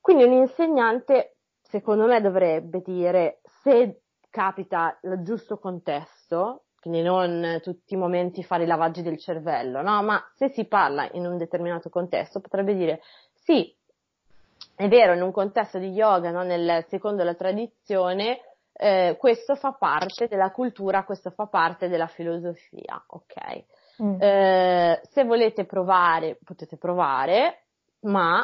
Quindi un insegnante, secondo me, dovrebbe dire se capita il giusto contesto, quindi non tutti i momenti fare i lavaggi del cervello, no? Ma se si parla in un determinato contesto, potrebbe dire sì, è vero, in un contesto di yoga, no? Nel, secondo la tradizione, eh, questo fa parte della cultura, questo fa parte della filosofia, ok? Mm. Eh, se volete provare, potete provare, ma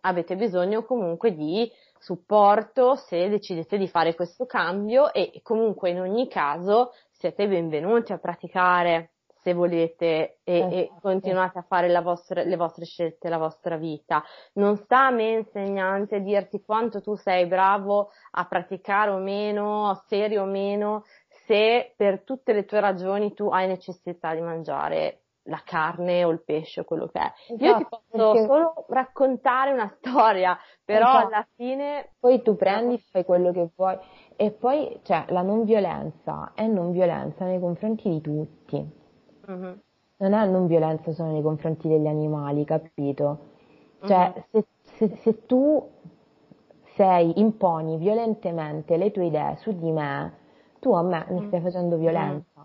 avete bisogno comunque di supporto se decidete di fare questo cambio e comunque in ogni caso siete benvenuti a praticare se volete e, e esatto. continuate a fare vostra, le vostre scelte, la vostra vita. Non sta a me insegnante dirti quanto tu sei bravo a praticare o meno, serio o meno, se per tutte le tue ragioni tu hai necessità di mangiare la carne o il pesce o quello che è. Esatto, Io ti esatto, posso perché... solo raccontare una storia, però esatto. alla fine... Poi tu prendi, fai quello che vuoi e poi, cioè, la non violenza è non violenza nei confronti di tutti. Mm-hmm. Non è non violenza solo nei confronti degli animali, capito? Cioè, mm-hmm. se, se, se tu sei, imponi violentemente le tue idee su di me, tu a me mi mm. stai facendo violenza.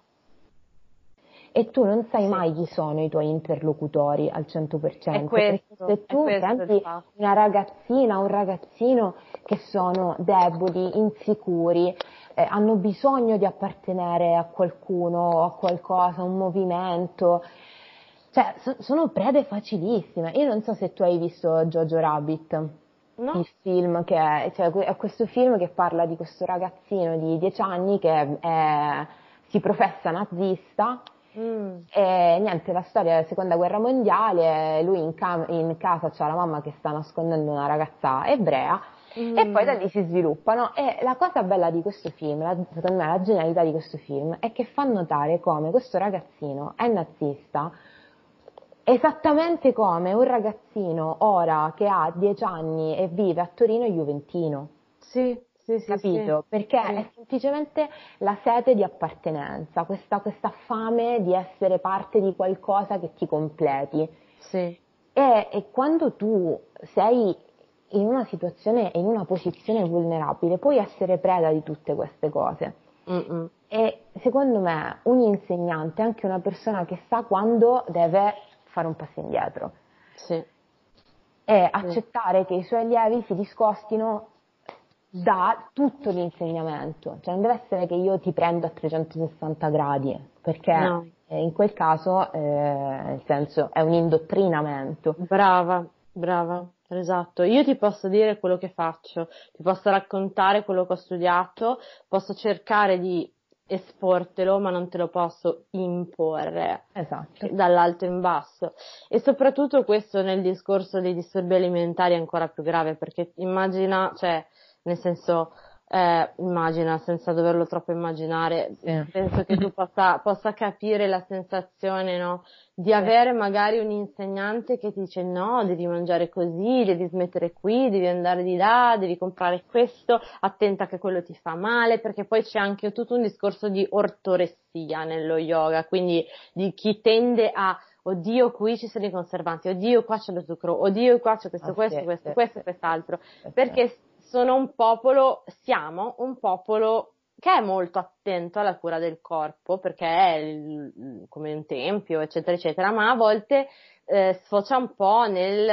E tu non sai mai chi sono i tuoi interlocutori al 100%. È questo, se tu senti una ragazzina o un ragazzino che sono deboli, insicuri, eh, hanno bisogno di appartenere a qualcuno, a qualcosa, a un movimento, cioè so, sono prede facilissime. Io non so se tu hai visto Jojo Rabbit. No. Il film che è, cioè, è questo film che parla di questo ragazzino di 10 anni che è, si professa nazista Mm. E niente, la storia della seconda guerra mondiale, lui in, cam- in casa c'ha la mamma che sta nascondendo una ragazza ebrea mm. e poi da lì si sviluppano. E la cosa bella di questo film, la, secondo me la genialità di questo film, è che fa notare come questo ragazzino è nazista esattamente come un ragazzino ora che ha 10 anni e vive a Torino Juventino. Sì sì, sì, capito? Sì. Perché è semplicemente la sete di appartenenza, questa, questa, fame di essere parte di qualcosa che ti completi. Sì. E, e quando tu sei in una situazione, in una posizione vulnerabile, puoi essere preda di tutte queste cose. Mm-mm. E secondo me un insegnante è anche una persona che sa quando deve fare un passo indietro. Sì. E accettare che i suoi allievi si discostino da tutto l'insegnamento. Cioè non deve essere che io ti prendo a 360 gradi, perché no. in quel caso, eh, nel senso, è un indottrinamento. Brava, brava. Esatto, io ti posso dire quello che faccio, ti posso raccontare quello che ho studiato, posso cercare di esportelo, ma non te lo posso imporre esatto. dall'alto in basso. E soprattutto questo nel discorso dei disturbi alimentari è ancora più grave, perché immagina, cioè, nel senso, eh, immagina, senza doverlo troppo immaginare, sì. penso che tu possa, possa capire la sensazione, no? Di sì. avere magari un insegnante che ti dice no, devi mangiare così, devi smettere qui, devi andare di là, devi comprare questo, attenta che quello ti fa male, perché poi c'è anche tutto un discorso di ortoressia nello yoga, quindi di chi tende a oddio qui ci sono i conservanti, oddio qua c'è lo zucchero, oddio qua c'è questo, ah, questo, sì, questo, questo, quest'altro, perché sono un popolo, siamo un popolo che è molto attento alla cura del corpo perché è il, come un tempio, eccetera, eccetera, ma a volte eh, sfocia un po' nel,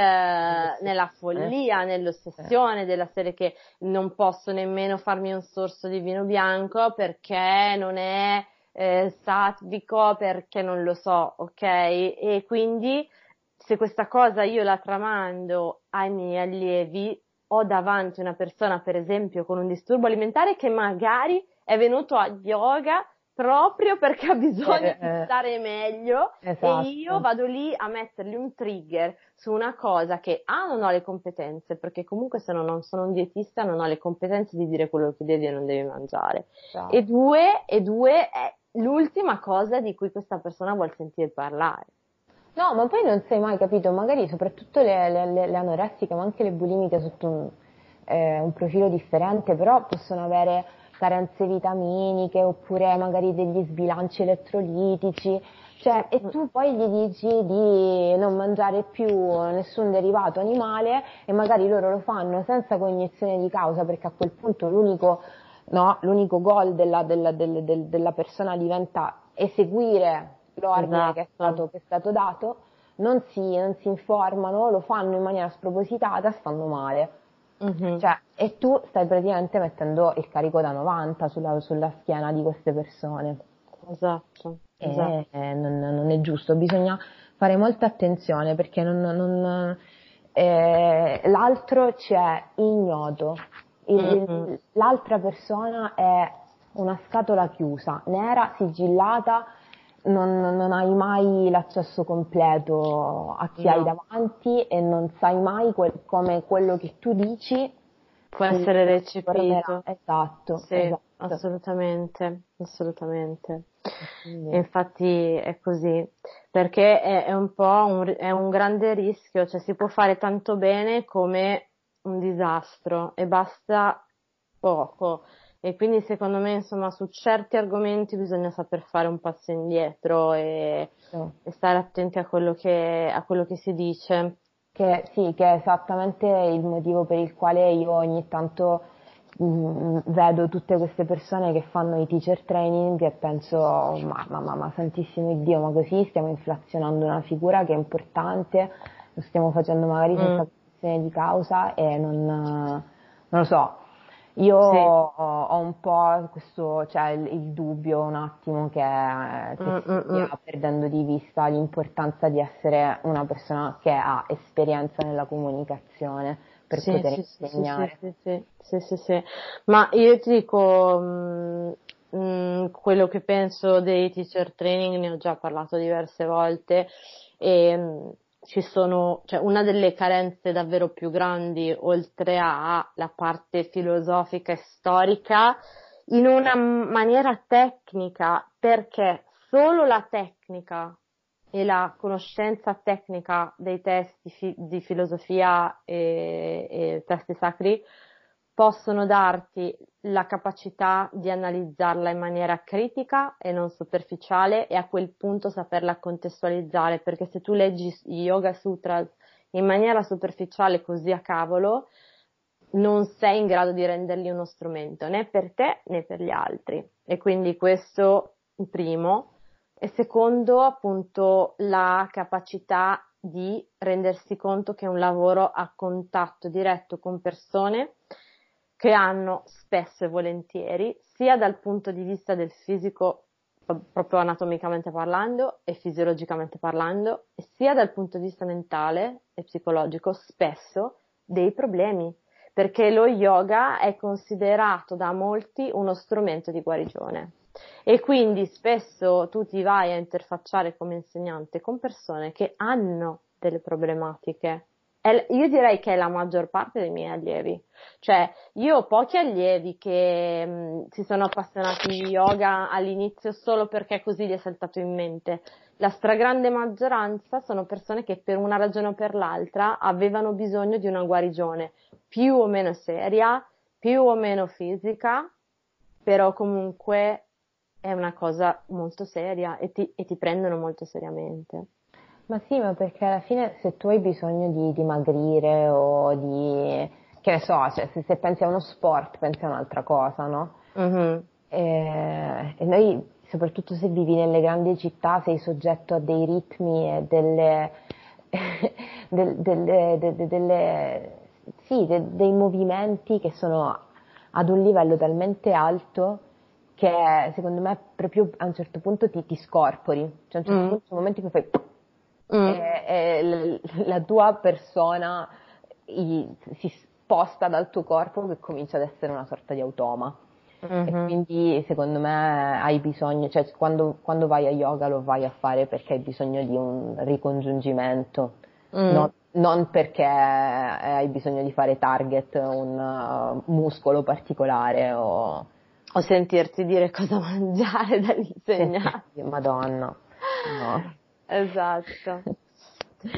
nella follia, nell'ossessione della serie che non posso nemmeno farmi un sorso di vino bianco perché non è eh, satvico, perché non lo so, ok? E quindi se questa cosa io la tramando ai miei allievi, ho davanti una persona, per esempio, con un disturbo alimentare che magari è venuto a yoga proprio perché ha bisogno eh, di stare meglio esatto. e io vado lì a mettergli un trigger su una cosa che A non ho le competenze, perché comunque se no non sono un dietista non ho le competenze di dire quello che devi e non devi mangiare. Esatto. E due, e due è l'ultima cosa di cui questa persona vuole sentire parlare. No, ma poi non sai mai capito, magari soprattutto le, le, le anoressiche, ma anche le bulimiche sotto un, eh, un, profilo differente, però possono avere carenze vitaminiche oppure magari degli sbilanci elettrolitici, cioè, e tu poi gli dici di non mangiare più nessun derivato animale e magari loro lo fanno senza cognizione di causa perché a quel punto l'unico, no, l'unico goal della, della, della, della persona diventa eseguire l'ordine esatto. che, è stato, che, è stato, dato, non si, non si, informano, lo fanno in maniera spropositata e stanno male. Mm-hmm. Cioè, e tu stai praticamente mettendo il carico da 90 sulla, sulla schiena di queste persone. Esatto. E esatto. non, non, è giusto, bisogna fare molta attenzione perché non, non, eh, l'altro c'è ignoto. Il, mm-hmm. L'altra persona è una scatola chiusa, nera, sigillata, non, non, hai mai l'accesso completo a chi no. hai davanti e non sai mai quel, come quello che tu dici può essere recepito. Esatto, sì, esatto. assolutamente, assolutamente. Sì. Infatti è così, perché è, è un po' un, è un grande rischio, cioè si può fare tanto bene come un disastro e basta poco. E quindi secondo me, insomma, su certi argomenti bisogna saper fare un passo indietro e, sì. e stare attenti a quello, che, a quello che si dice. Che, sì, che è esattamente il motivo per il quale io ogni tanto mh, mm, vedo tutte queste persone che fanno i teacher training e penso, ma, ma, ma, ma santissimo Dio, ma così stiamo inflazionando una figura che è importante, lo stiamo facendo magari senza mm. di causa e non, non lo so, io sì. ho, ho, un po' questo, cioè il, il dubbio un attimo che, che mm, si mm, stia mm. perdendo di vista l'importanza di essere una persona che ha esperienza nella comunicazione per sì, poter sì, insegnare. Sì sì, sì, sì, sì, Ma io ti dico, mh, mh, quello che penso dei teacher training, ne ho già parlato diverse volte e ci sono, cioè una delle carenze davvero più grandi, oltre alla parte filosofica e storica, in una maniera tecnica, perché solo la tecnica e la conoscenza tecnica dei testi fi- di filosofia e, e testi sacri possono darti la capacità di analizzarla in maniera critica e non superficiale e a quel punto saperla contestualizzare, perché se tu leggi Yoga Sutras in maniera superficiale così a cavolo, non sei in grado di renderli uno strumento né per te né per gli altri. E quindi questo primo. E secondo, appunto, la capacità di rendersi conto che è un lavoro a contatto diretto con persone che hanno spesso e volentieri, sia dal punto di vista del fisico, proprio anatomicamente parlando e fisiologicamente parlando, sia dal punto di vista mentale e psicologico, spesso dei problemi, perché lo yoga è considerato da molti uno strumento di guarigione. E quindi spesso tu ti vai a interfacciare come insegnante con persone che hanno delle problematiche. Io direi che è la maggior parte dei miei allievi. Cioè, io ho pochi allievi che mh, mm, si sono appassionati di yoga all'inizio solo perché così gli è saltato in mente. La stragrande maggioranza sono persone che per una ragione o per l'altra avevano bisogno di una guarigione più o meno seria, più o meno fisica, però comunque è una cosa molto seria e ti, e ti prendono molto seriamente. Ma sì, ma perché alla fine se tu hai bisogno di dimagrire o di, che ne so, cioè se, se pensi a uno sport pensi a un'altra cosa, no? Mm-hmm. E, e, noi, soprattutto se vivi nelle grandi città, sei soggetto a dei ritmi e delle, del, delle, de, delle sì, de, dei movimenti che sono ad un livello talmente alto che secondo me proprio a un certo punto ti, ti scorpori, cioè a un certo mm. punto c'è un momento in cui fai mm. e, e la tua persona i, si sposta dal tuo corpo che comincia ad essere una sorta di automa. Mm-hmm. E quindi secondo me hai bisogno, cioè quando, quando, vai a yoga lo vai a fare perché hai bisogno di un ricongiungimento, mm. non, non, perché hai bisogno di fare target, un uh, muscolo particolare o... o sentirti dire cosa mangiare dall'insegnante. Madonna. No. Esatto.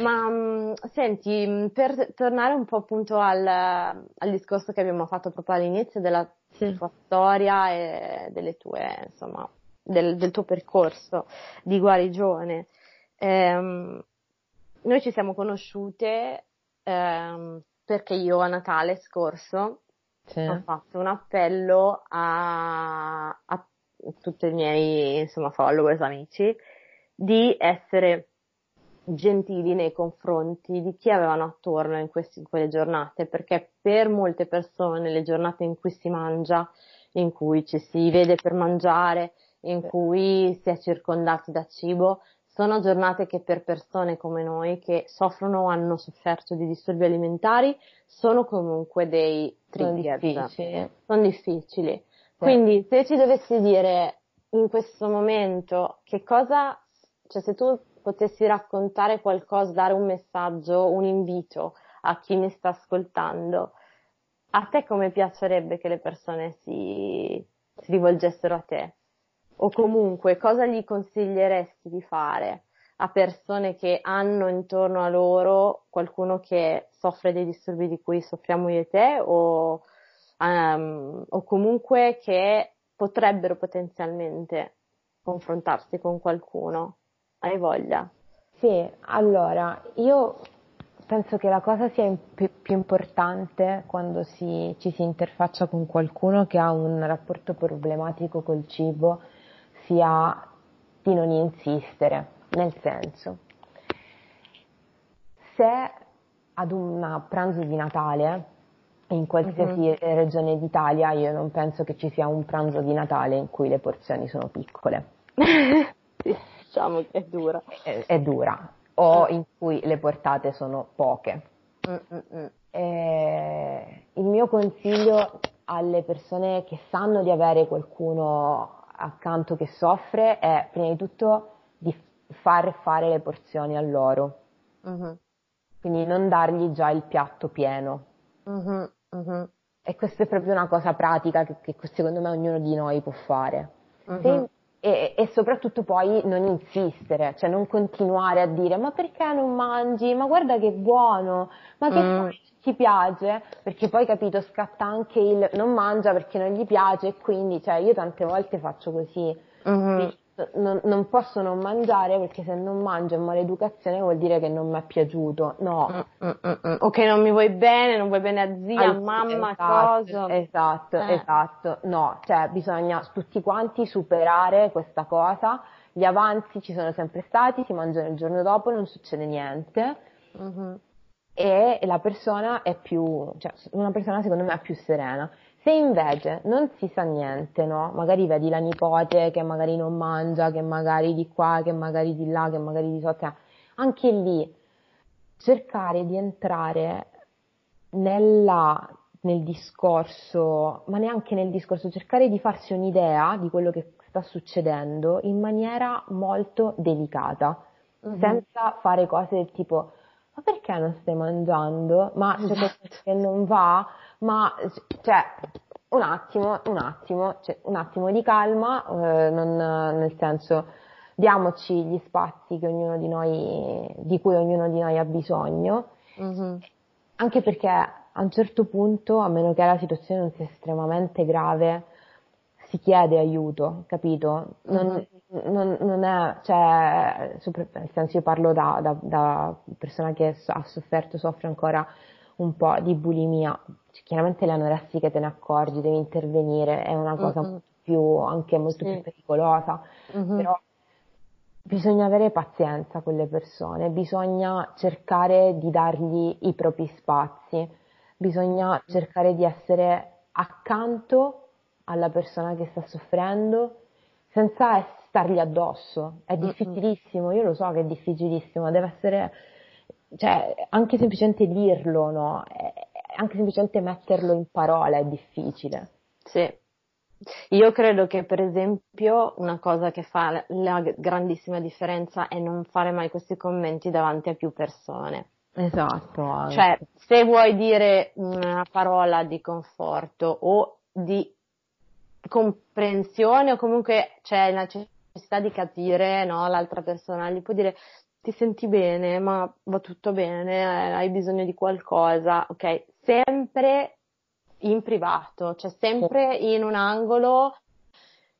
Ma mm, senti, mm, per tornare un po' appunto al, al, discorso che abbiamo fatto proprio all'inizio della sì. tua storia e delle tue, insomma, del, del tuo percorso di guarigione, ehm, noi ci siamo conosciute ehm, perché io a Natale scorso sì. ho fatto un appello a, a tutti i miei insomma, followers, amici, di essere gentili nei confronti di chi avevano attorno in, questi, in quelle giornate, perché per molte persone le giornate in cui si mangia, in cui ci si vede per mangiare, in cui si è circondati da cibo, sono giornate che per persone come noi che soffrono o hanno sofferto di disturbi alimentari sono comunque dei trigger. Sono difficili. Sono difficili. Quindi se ci dovessi dire in questo momento che cosa cioè se tu potessi raccontare qualcosa, dare un messaggio, un invito a chi mi sta ascoltando, a te come piacerebbe che le persone si, si rivolgessero a te? O comunque cosa gli consiglieresti di fare a persone che hanno intorno a loro qualcuno che soffre dei disturbi di cui soffriamo io e te o, um, o comunque che potrebbero potenzialmente confrontarsi con qualcuno? Hai voglia? Sì, allora, io penso che la cosa sia più, più importante quando si, ci si interfaccia con qualcuno che ha un rapporto problematico col cibo sia di non insistere, nel senso, se ad un pranzo di Natale in qualsiasi uh-huh. regione d'Italia io non penso che ci sia un pranzo di Natale in cui le porzioni sono piccole. sì diciamo che è dura. È, è dura, o in cui le portate sono poche. il mio consiglio alle persone che sanno di avere qualcuno accanto che soffre è prima di tutto di far fare le porzioni a loro. Uh-huh. Quindi non dargli già il piatto pieno. Uh-huh. Uh-huh. E questa è proprio una cosa pratica che, che, secondo me ognuno di noi può fare. Se e, e, soprattutto poi non insistere, cioè non continuare a dire ma perché non mangi, ma guarda che buono, ma che mm. ti piace, perché poi capito scatta anche il non mangia perché non gli piace e quindi cioè io tante volte faccio così, mm-hmm. Non, non, posso non mangiare perché se non mangio è maleducazione vuol dire che non mi è piaciuto. No. Mm, mm, mm, mm. o che non mi vuoi bene, non vuoi bene a zia, a mamma, esatto, cosa. Esatto, eh. esatto. No, cioè bisogna tutti quanti superare questa cosa. Gli avanzi ci sono sempre stati, si mangiano il giorno dopo, non succede niente. Mm-hmm. E la persona è più, cioè una persona secondo me è più serena. Se invece non si sa niente, no? Magari vedi la nipote che magari non mangia, che magari di qua, che magari di là, che magari di sotto, anche lì cercare di entrare nella, nel discorso, ma neanche nel discorso, cercare di farsi un'idea di quello che sta succedendo in maniera molto delicata, mm-hmm. senza fare cose del tipo ma perché non stai mangiando? Ma c'è qualcosa che non va? Ma, cioè, un attimo, un attimo, cioè, un attimo di calma, eh, non, nel senso, diamoci gli spazi di, noi, di cui ognuno di noi ha bisogno, mm-hmm. anche perché a un certo punto, a meno che la situazione non sia estremamente grave, si chiede aiuto, capito? Non, mm-hmm. non, non è, cioè, nel senso io parlo da, da, da, persona che ha sofferto, soffre ancora un po' di bulimia, cioè, chiaramente le anoressiche te ne accorgi, devi intervenire, è una cosa mm-hmm. più, anche molto sì. più pericolosa, mm-hmm. però bisogna avere pazienza con le persone, bisogna cercare di dargli i propri spazi, bisogna cercare di essere accanto alla persona che sta soffrendo senza stargli addosso. È difficilissimo, io lo so che è difficilissimo, deve essere, cioè, anche semplicemente dirlo, no? Anche semplicemente metterlo in parola è difficile. Sì. Io credo che per esempio una cosa che fa la grandissima differenza è non fare mai questi commenti davanti a più persone. Esatto. Anche. Cioè, se vuoi dire una parola di conforto o di comprensione o comunque c'è la necessità di capire no, l'altra persona, gli puoi dire ti senti bene, ma va tutto bene, eh, hai bisogno di qualcosa, ok? Sempre in privato, cioè sempre in un angolo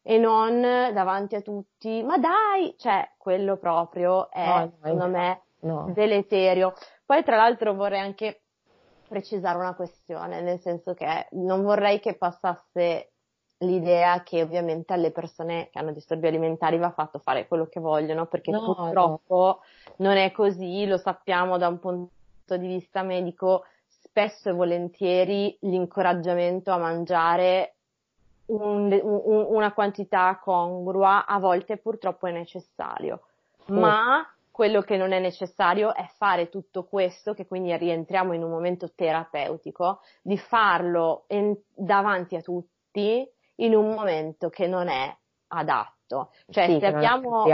e non davanti a tutti, ma dai, cioè quello proprio è, no, secondo me, no. deleterio. Poi tra l'altro vorrei anche precisare una questione, nel senso che non vorrei che passasse l'idea che ovviamente alle persone che hanno disturbi alimentari va fatto fare quello che vogliono, perché no, purtroppo no. non è così, lo sappiamo da un punto di vista medico, spesso e volentieri l'incoraggiamento a mangiare un, un, una quantità congrua a volte purtroppo è necessario, sì. ma quello che non è necessario è fare tutto questo, che quindi rientriamo in un momento terapeutico, di farlo in, davanti a tutti in un momento che non è adatto. Cioè, sì, se abbiamo,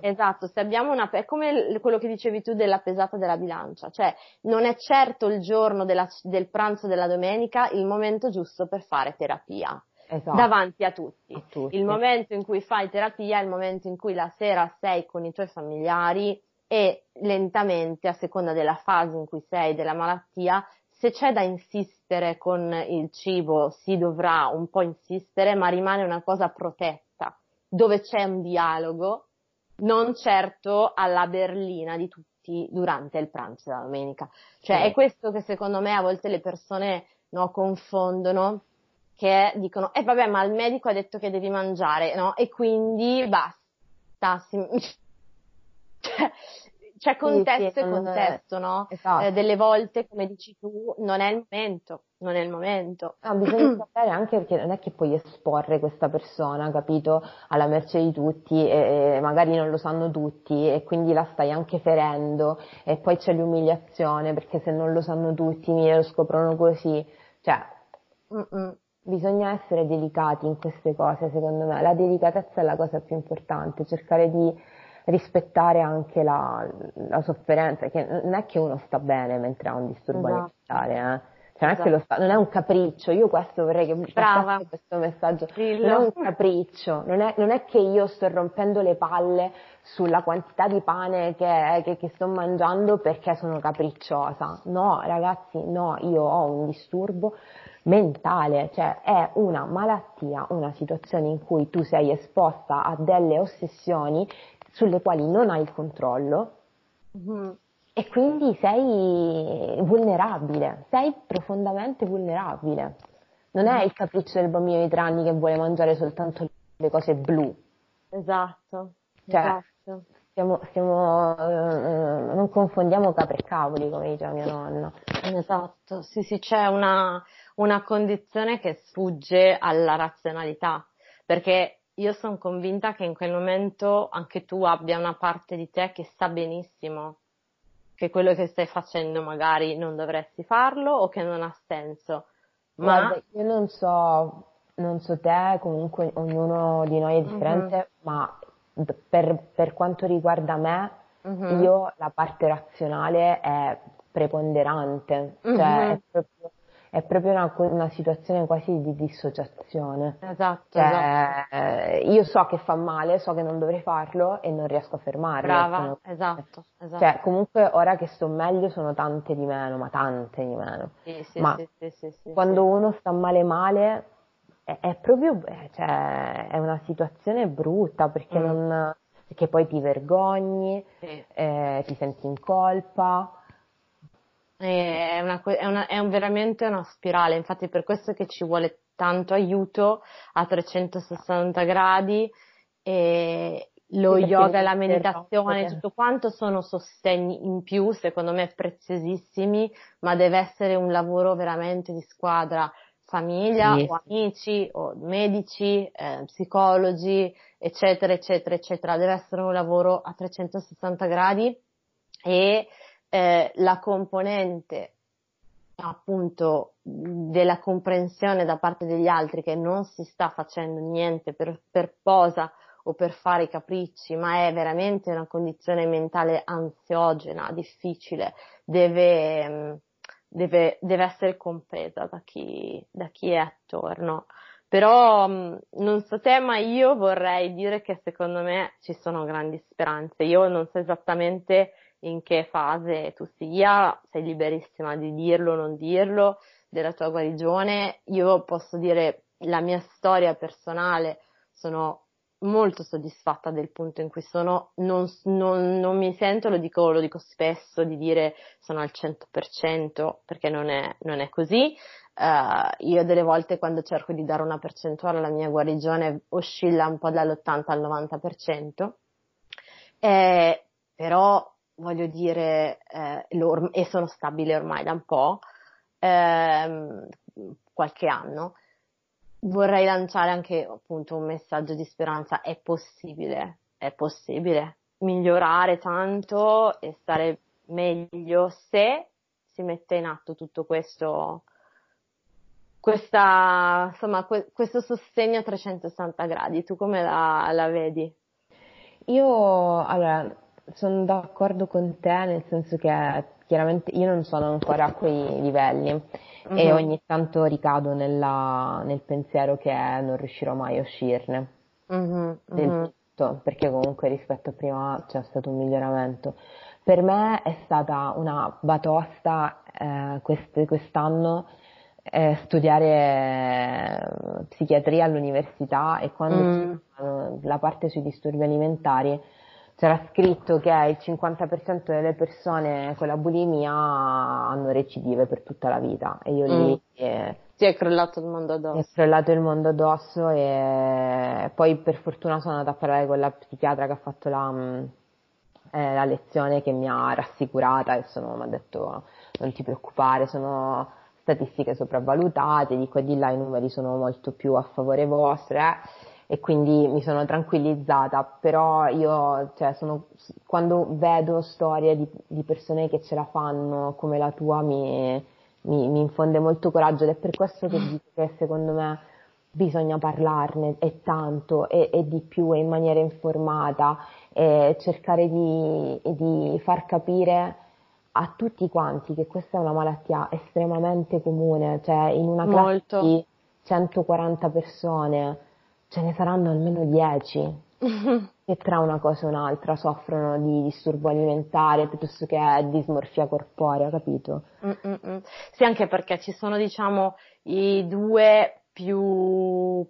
esatto, se abbiamo una, è come quello che dicevi tu della pesata della bilancia, cioè, non è certo il giorno della, del pranzo della domenica il momento giusto per fare terapia. Esatto. davanti a tutti. a tutti. Il momento in cui fai terapia è il momento in cui la sera sei con i tuoi familiari e lentamente, a seconda della fase in cui sei della malattia, se c'è da insistere con il cibo, si dovrà un po' insistere, ma rimane una cosa protetta, dove c'è un dialogo, non certo alla berlina di tutti durante il pranzo della domenica. Cioè, sì. è questo che secondo me a volte le persone no, confondono, che dicono, eh vabbè, ma il medico ha detto che devi mangiare, no? E quindi basta. Si... cioè, c'è contesto sì, sì, e contesto, no? Esatto. Eh, delle volte, come dici tu, non è il momento, non è il momento. No, bisogna sapere anche perché non è che puoi esporre questa persona, capito, alla merce di tutti e, e magari non lo sanno tutti e quindi la stai anche ferendo e poi c'è l'umiliazione perché se non lo sanno tutti mi lo scoprono così, cioè... Mm-mm. Bisogna essere delicati in queste cose, secondo me. La delicatezza è la cosa più importante, cercare di rispettare anche la, la, sofferenza, che non è che uno sta bene mentre ha un disturbo esatto. alimentare, eh? Cioè, non, è lo sta, non è un capriccio, io questo vorrei che passasse questo messaggio. Dillo. Non è un capriccio, non è, non è, che io sto rompendo le palle sulla quantità di pane che, che, che sto mangiando perché sono capricciosa. No, ragazzi, no, io ho un disturbo mentale, cioè è una malattia, una situazione in cui tu sei esposta a delle ossessioni sulle quali non hai il controllo. Mm-hmm e quindi sei vulnerabile, sei profondamente vulnerabile. Non è il capriccio del bambino di tre anni che vuole mangiare soltanto le cose blu. Esatto. Cioè, esatto. Stiamo, stiamo, eh, non confondiamo capre e cavoli, come diceva mio nonno. Esatto, sì, sì, c'è una, una condizione che sfugge alla razionalità, perché io sono convinta che in quel momento anche tu abbia una parte di te che sa benissimo che quello che stai facendo magari non dovresti farlo o che non ha senso. Ma Guarda, io non so, non so te, comunque ognuno di noi è differente, uh-huh. ma per, per, quanto riguarda me, uh-huh. io la parte razionale è preponderante, uh-huh. cioè è proprio è proprio una, una situazione quasi di dissociazione. Esatto, cioè, esatto. Io so che fa male, so che non dovrei farlo e non riesco a fermarlo. Brava, sono... esatto, esatto. Cioè, comunque ora che sto meglio sono tante di meno, ma tante di meno. Sì, sì, ma sì, quando uno sta male male è, è proprio, eh, cioè, è una situazione brutta perché mm. non, perché poi ti vergogni, eh, ti senti in colpa è, una, è, una, è un, veramente una spirale, infatti per questo che ci vuole tanto aiuto a 360 gradi e lo yoga e la meditazione, tutto quanto sono sostegni in più, secondo me preziosissimi, ma deve essere un lavoro veramente di squadra, famiglia yes. o amici o medici, eh, psicologi, eccetera, eccetera, eccetera. Deve essere un lavoro a 360 gradi e eh, la componente appunto della comprensione da parte degli altri che non si sta facendo niente per, per posa o per fare i capricci, ma è veramente una condizione mentale ansiogena, difficile, deve, deve, deve essere compresa da chi, da chi è attorno. Però non so te, ma io vorrei dire che secondo me ci sono grandi speranze. Io non so esattamente in che fase tu sia, sei liberissima di dirlo o non dirlo, della tua guarigione. Io posso dire la mia storia personale, sono molto soddisfatta del punto in cui sono, non, non, non mi sento, lo dico, lo dico, spesso, di dire sono al 100% perché non è, non è così. Uh, io delle volte quando cerco di dare una percentuale alla mia guarigione oscilla un po' dall'80 al 90%, eh, però voglio dire, eh, e sono stabile ormai da un po', ehm, qualche anno, vorrei lanciare anche appunto un messaggio di speranza, è possibile, è possibile migliorare tanto e stare meglio se si mette in atto tutto questo, questa, insomma, que- questo sostegno a 360 gradi. Tu come la, la vedi? Io, allora, sono d'accordo con te nel senso che chiaramente io non sono ancora a quei livelli uh-huh. e mhm. ogni tanto ricado nella, nel pensiero che non riuscirò mai a uscirne uh-huh. del uh-huh. tutto, perché comunque rispetto a prima c'è stato un miglioramento. Per me è stata una batosta eh, quest- quest'anno eh, studiare eh, psichiatria all'università e quando mm. la parte sui disturbi alimentari c'era scritto che il 50% delle persone con la bulimia hanno recidive per tutta la vita e io lì... Mm. Eh, ti è crollato il mondo addosso. Mi è crollato il mondo addosso e poi per fortuna sono andata a parlare con la psichiatra che ha fatto la, mm, eh, la lezione che mi ha rassicurata e mi ha detto non ti preoccupare, sono statistiche sopravvalutate, di qua e di là i numeri sono molto più a favore vostro. Eh e quindi mi sono tranquillizzata, però io cioè, sono, quando vedo storie di, di, persone che ce la fanno come la tua mi, mi, mi infonde molto coraggio ed è per questo che dico che secondo me bisogna parlarne e tanto e, e di più e in maniera informata e cercare di, di far capire a tutti quanti che questa è una malattia estremamente comune, cioè in una classe Molto. di 140 persone ce ne saranno almeno 10 che tra una cosa e un'altra soffrono di disturbo alimentare piuttosto che dismorfia corporea, capito? Mm-mm-mm. Sì, anche perché ci sono, diciamo, i due più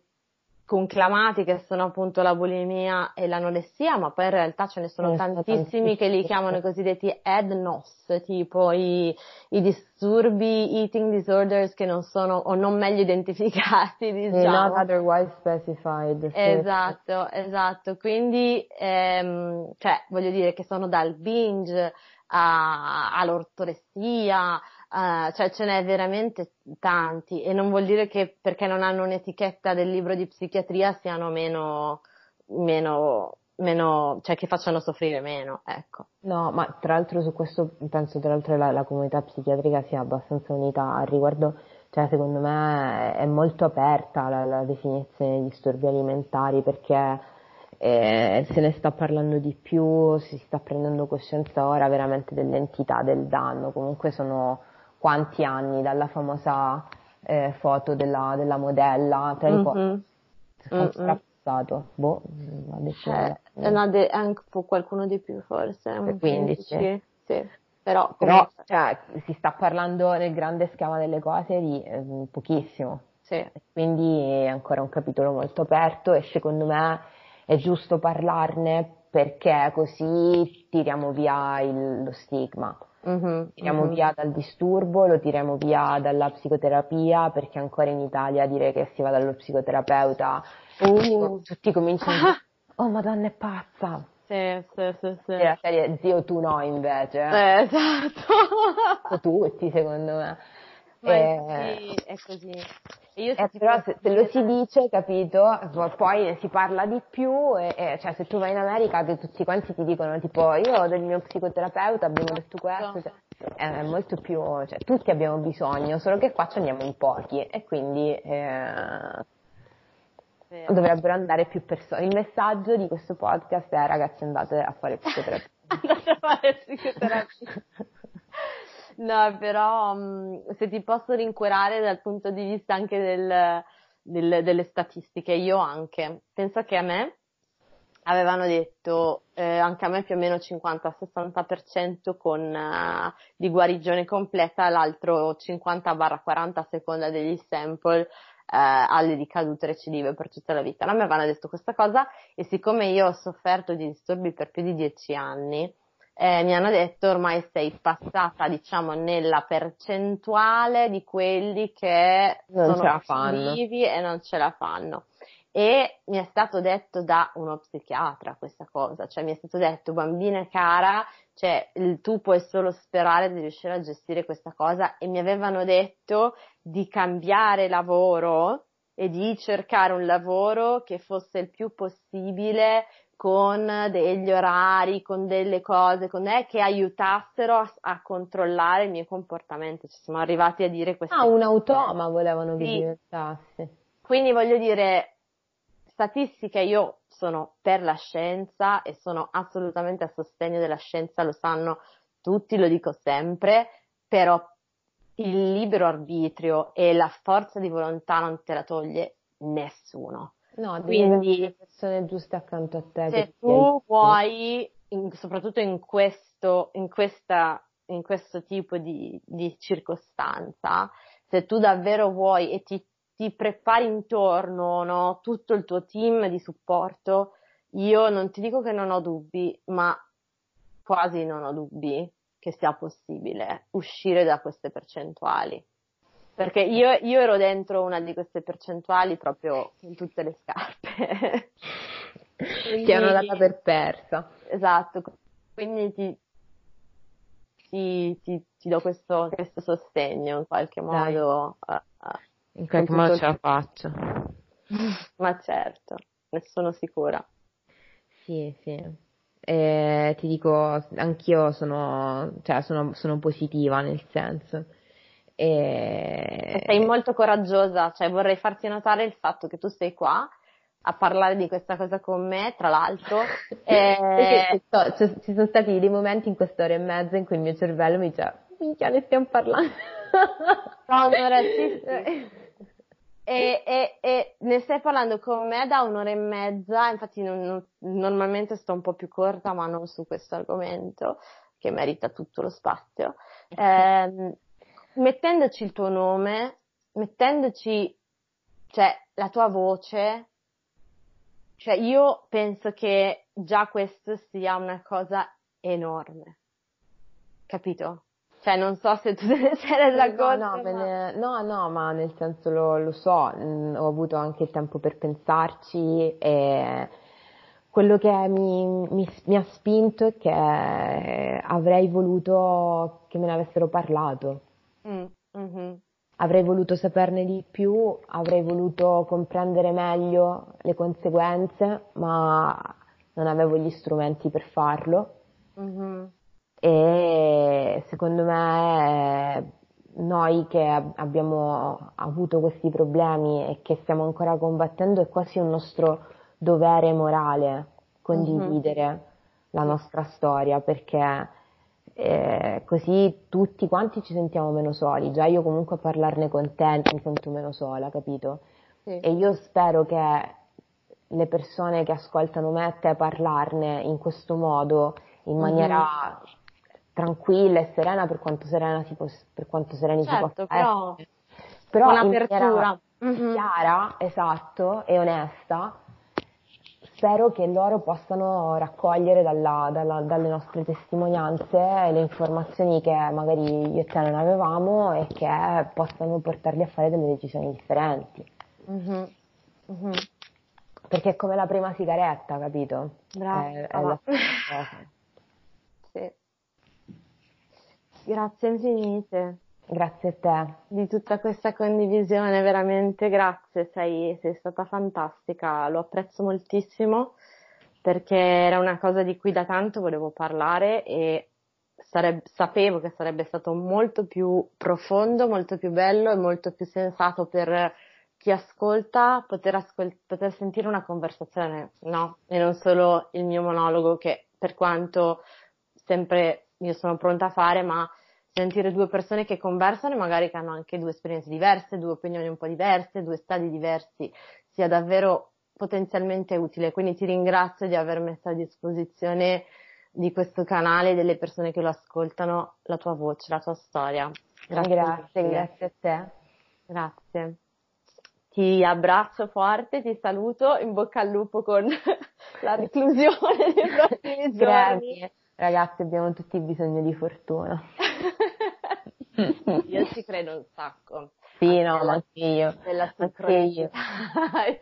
conclamati che sono appunto la bulimia e l'anoressia, ma poi in realtà ce ne sono sono tantissimi che li chiamano i cosiddetti EDNOS, tipo i, i disturbi eating disorders che non sono o non meglio identificati, Sì, diciamo. Not otherwise specified. sì. Esatto, esatto. Quindi, ehm, cioè, voglio dire che sono dal binge a- all'ortoressia, eh, cioè ce n'è veramente tanti e non vuol dire che perché non hanno un'etichetta del libro di psichiatria siano meno, meno, meno, cioè che facciano soffrire meno, ecco. No, ma tra l'altro su questo penso tra l'altro la, la comunità psichiatrica sia abbastanza unita al riguardo, cioè secondo me è molto aperta la, la definizione di disturbi alimentari perché eh, se ne sta parlando di più, si sta prendendo coscienza ora veramente dell'entità del danno, comunque sono quanti anni dalla famosa eh, foto della, della modella, te ricordi? Mhm. Mm-mm. sarà passato? Boh, ha detto Eh, una de- anche qualcuno di più forse, un 15. 15, sì. Però, Però cioè, si sta parlando nel grande schema delle cose di eh, pochissimo, sì. quindi è ancora un capitolo molto aperto e secondo me è giusto parlarne perché così tiriamo via il- lo stigma, Mhm, tiriamo mhm. via dal disturbo, lo tiriamo via dalla psicoterapia perché ancora in Italia dire che si va dallo psicoterapeuta Uh. tutti cominciano a dire oh madonna è pazza, Sì, sì, sì, sì. e la serie zio tu no invece. Eh, esatto. tutti secondo me. Ma Eh, sì, è così. Eh, però se, se lo si dice, capito, poi si parla di più, e, e, cioè se tu vai in America che tutti quanti ti dicono tipo io del mio psicoterapeuta abbiamo detto questo, cioè, è molto più, cioè tutti abbiamo bisogno, solo che qua ci andiamo in pochi e quindi eh, dovrebbero andare più persone. Il messaggio di questo podcast è ragazzi andate a fare psicoterapia. Andate a fare psicoterapia. No, però mh, se ti posso rincuorare dal punto di vista anche del- del- delle statistiche, io anche. Penso che a me avevano detto, eh, anche a me più o meno 50-60% con, eh, di guarigione completa, l'altro 50-40 a seconda degli sample eh, alle ricadute recidive per tutta la vita. A me avevano detto questa cosa e siccome io ho sofferto di disturbi per più di 10 anni, eh, mi hanno detto ormai sei passata, diciamo, nella percentuale di quelli che Non sono positivi e non ce la fanno. E mi è stato detto da uno psichiatra questa cosa, cioè mi è stato detto, bambina cara, cioè il- tu puoi solo sperare di riuscire a gestire questa cosa e mi avevano detto di cambiare lavoro e di cercare un lavoro che fosse il più possibile con degli orari, con delle cose, con eh, che aiutassero a, a controllare il mio comportamento. Ci siamo arrivati a dire queste Ah, un automa volevano che Sì. diventassi. quindi voglio dire, statistiche io sono per la scienza e sono assolutamente a sostegno della scienza, lo sanno tutti, lo dico sempre, però il libero arbitrio e la forza di volontà non te la toglie nessuno. No, Quindi- le persone giuste accanto a te. Se tu vuoi, in- soprattutto in questo, in questa, in questo tipo di, di circostanza, se tu davvero vuoi e ti, ti prepari intorno, no, tutto il tuo team di supporto, io non ti dico che non ho dubbi, ma quasi non ho dubbi che sia possibile uscire da queste percentuali. Perché io, io ero dentro una di queste percentuali proprio con tutte le scarpe. Ti hanno data per persa. Esatto, quindi ti, ti, ti- ti do questo, questo sostegno in qualche modo. eh, eh. In qualche modo ce la faccio. Ma certo, ne sono sicura. Sì, sì. E ti dico, anch'io sono, cioè, sono, sono positiva nel senso. E... Sei molto coraggiosa, cioè vorrei farti notare il fatto che tu sei qua a parlare di questa cosa con me, tra l'altro. e... so, ci sono stati dei momenti in quest'ora e mezza in cui il mio cervello mi dice, minchia ne stiamo parlando. No, un'ora sì, sì. E, e, e, ne stai parlando con me da un'ora e mezza, infatti non, non, normalmente sto un po' più corta, ma non su questo argomento, che merita tutto lo spazio. Eh, mettendoci il tuo nome, mettendoci cioè, la tua voce, cioè io penso che già questo sia una cosa enorme. Capito? Cioè, non so se tu te ne sei resa conto. No, no, ma... ne... no, no, ma nel senso lo, lo so, mm, ho avuto anche il tempo per pensarci e quello che mi, mi, mi, ha spinto è che avrei voluto che me ne avessero parlato. Mm, mm-hmm. Avrei voluto saperne di più, avrei voluto comprendere meglio le conseguenze, ma non avevo gli strumenti per farlo. Mm-hmm e secondo me noi che abbiamo avuto questi problemi e che stiamo ancora combattendo è quasi un nostro dovere morale condividere mm-hmm. la nostra storia perché eh, così tutti quanti ci sentiamo meno soli. Già io comunque a parlarne con te mi sento meno sola, capito? Sì. E io spero che le persone che ascoltano me e te parlarne in questo modo, in maniera mm-hmm tranquilla e serena per quanto serena si può, per quanto sereni certo, si può però, essere. Però un'apertura mm-hmm. chiara, esatto, e onesta, spero che loro possano raccogliere dalla, dalla, dalle nostre testimonianze le informazioni che magari io e te non avevamo e che possano portarli a fare delle decisioni differenti. Mm-hmm. Mm-hmm. Perché è come la prima sigaretta, capito? Brava. È, è la sì. Grazie infinite. Grazie a te. Di tutta questa condivisione, veramente grazie, sei, sei stata fantastica, lo apprezzo moltissimo perché era una cosa di cui da tanto volevo parlare e sareb- sapevo che sarebbe stato molto più profondo, molto più bello e molto più sensato per chi ascolta poter, ascol- poter sentire una conversazione, no? E non solo il mio monologo che per quanto sempre io sono pronta a fare, ma sentire due persone che conversano e magari che hanno anche due esperienze diverse, due opinioni un po' diverse, due stadi diversi, sia davvero potenzialmente utile. Quindi ti ringrazio di aver messo a disposizione di questo canale delle persone che lo ascoltano la tua voce, la tua storia. Grazie, grazie, grazie a te. Grazie. Ti abbraccio forte, ti saluto, in bocca al lupo con la reclusione dei prossimi giorni. Grazie. Ragazzi, abbiamo tutti bisogno di fortuna. Io ci credo un sacco. Sì, no, ma anche io. Anche io.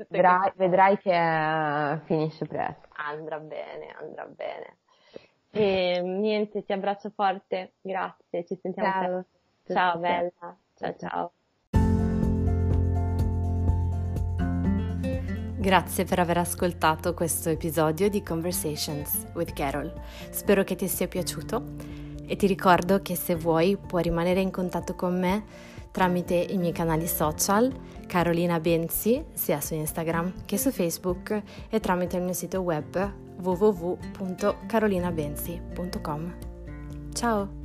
vedrai, vedrai che uh, finisce presto. Andrà bene, andrà bene. E niente, ti abbraccio forte, grazie, ci sentiamo ciao. Ciao, ciao bella, ciao ciao. Grazie per aver ascoltato questo episodio di Conversations with Carol. Spero che ti sia piaciuto e ti ricordo che se vuoi puoi rimanere in contatto con me tramite i miei canali social, Carolina Benzi, sia su Instagram che su Facebook e tramite il mio sito web www.carolinabenzi.com. Ciao!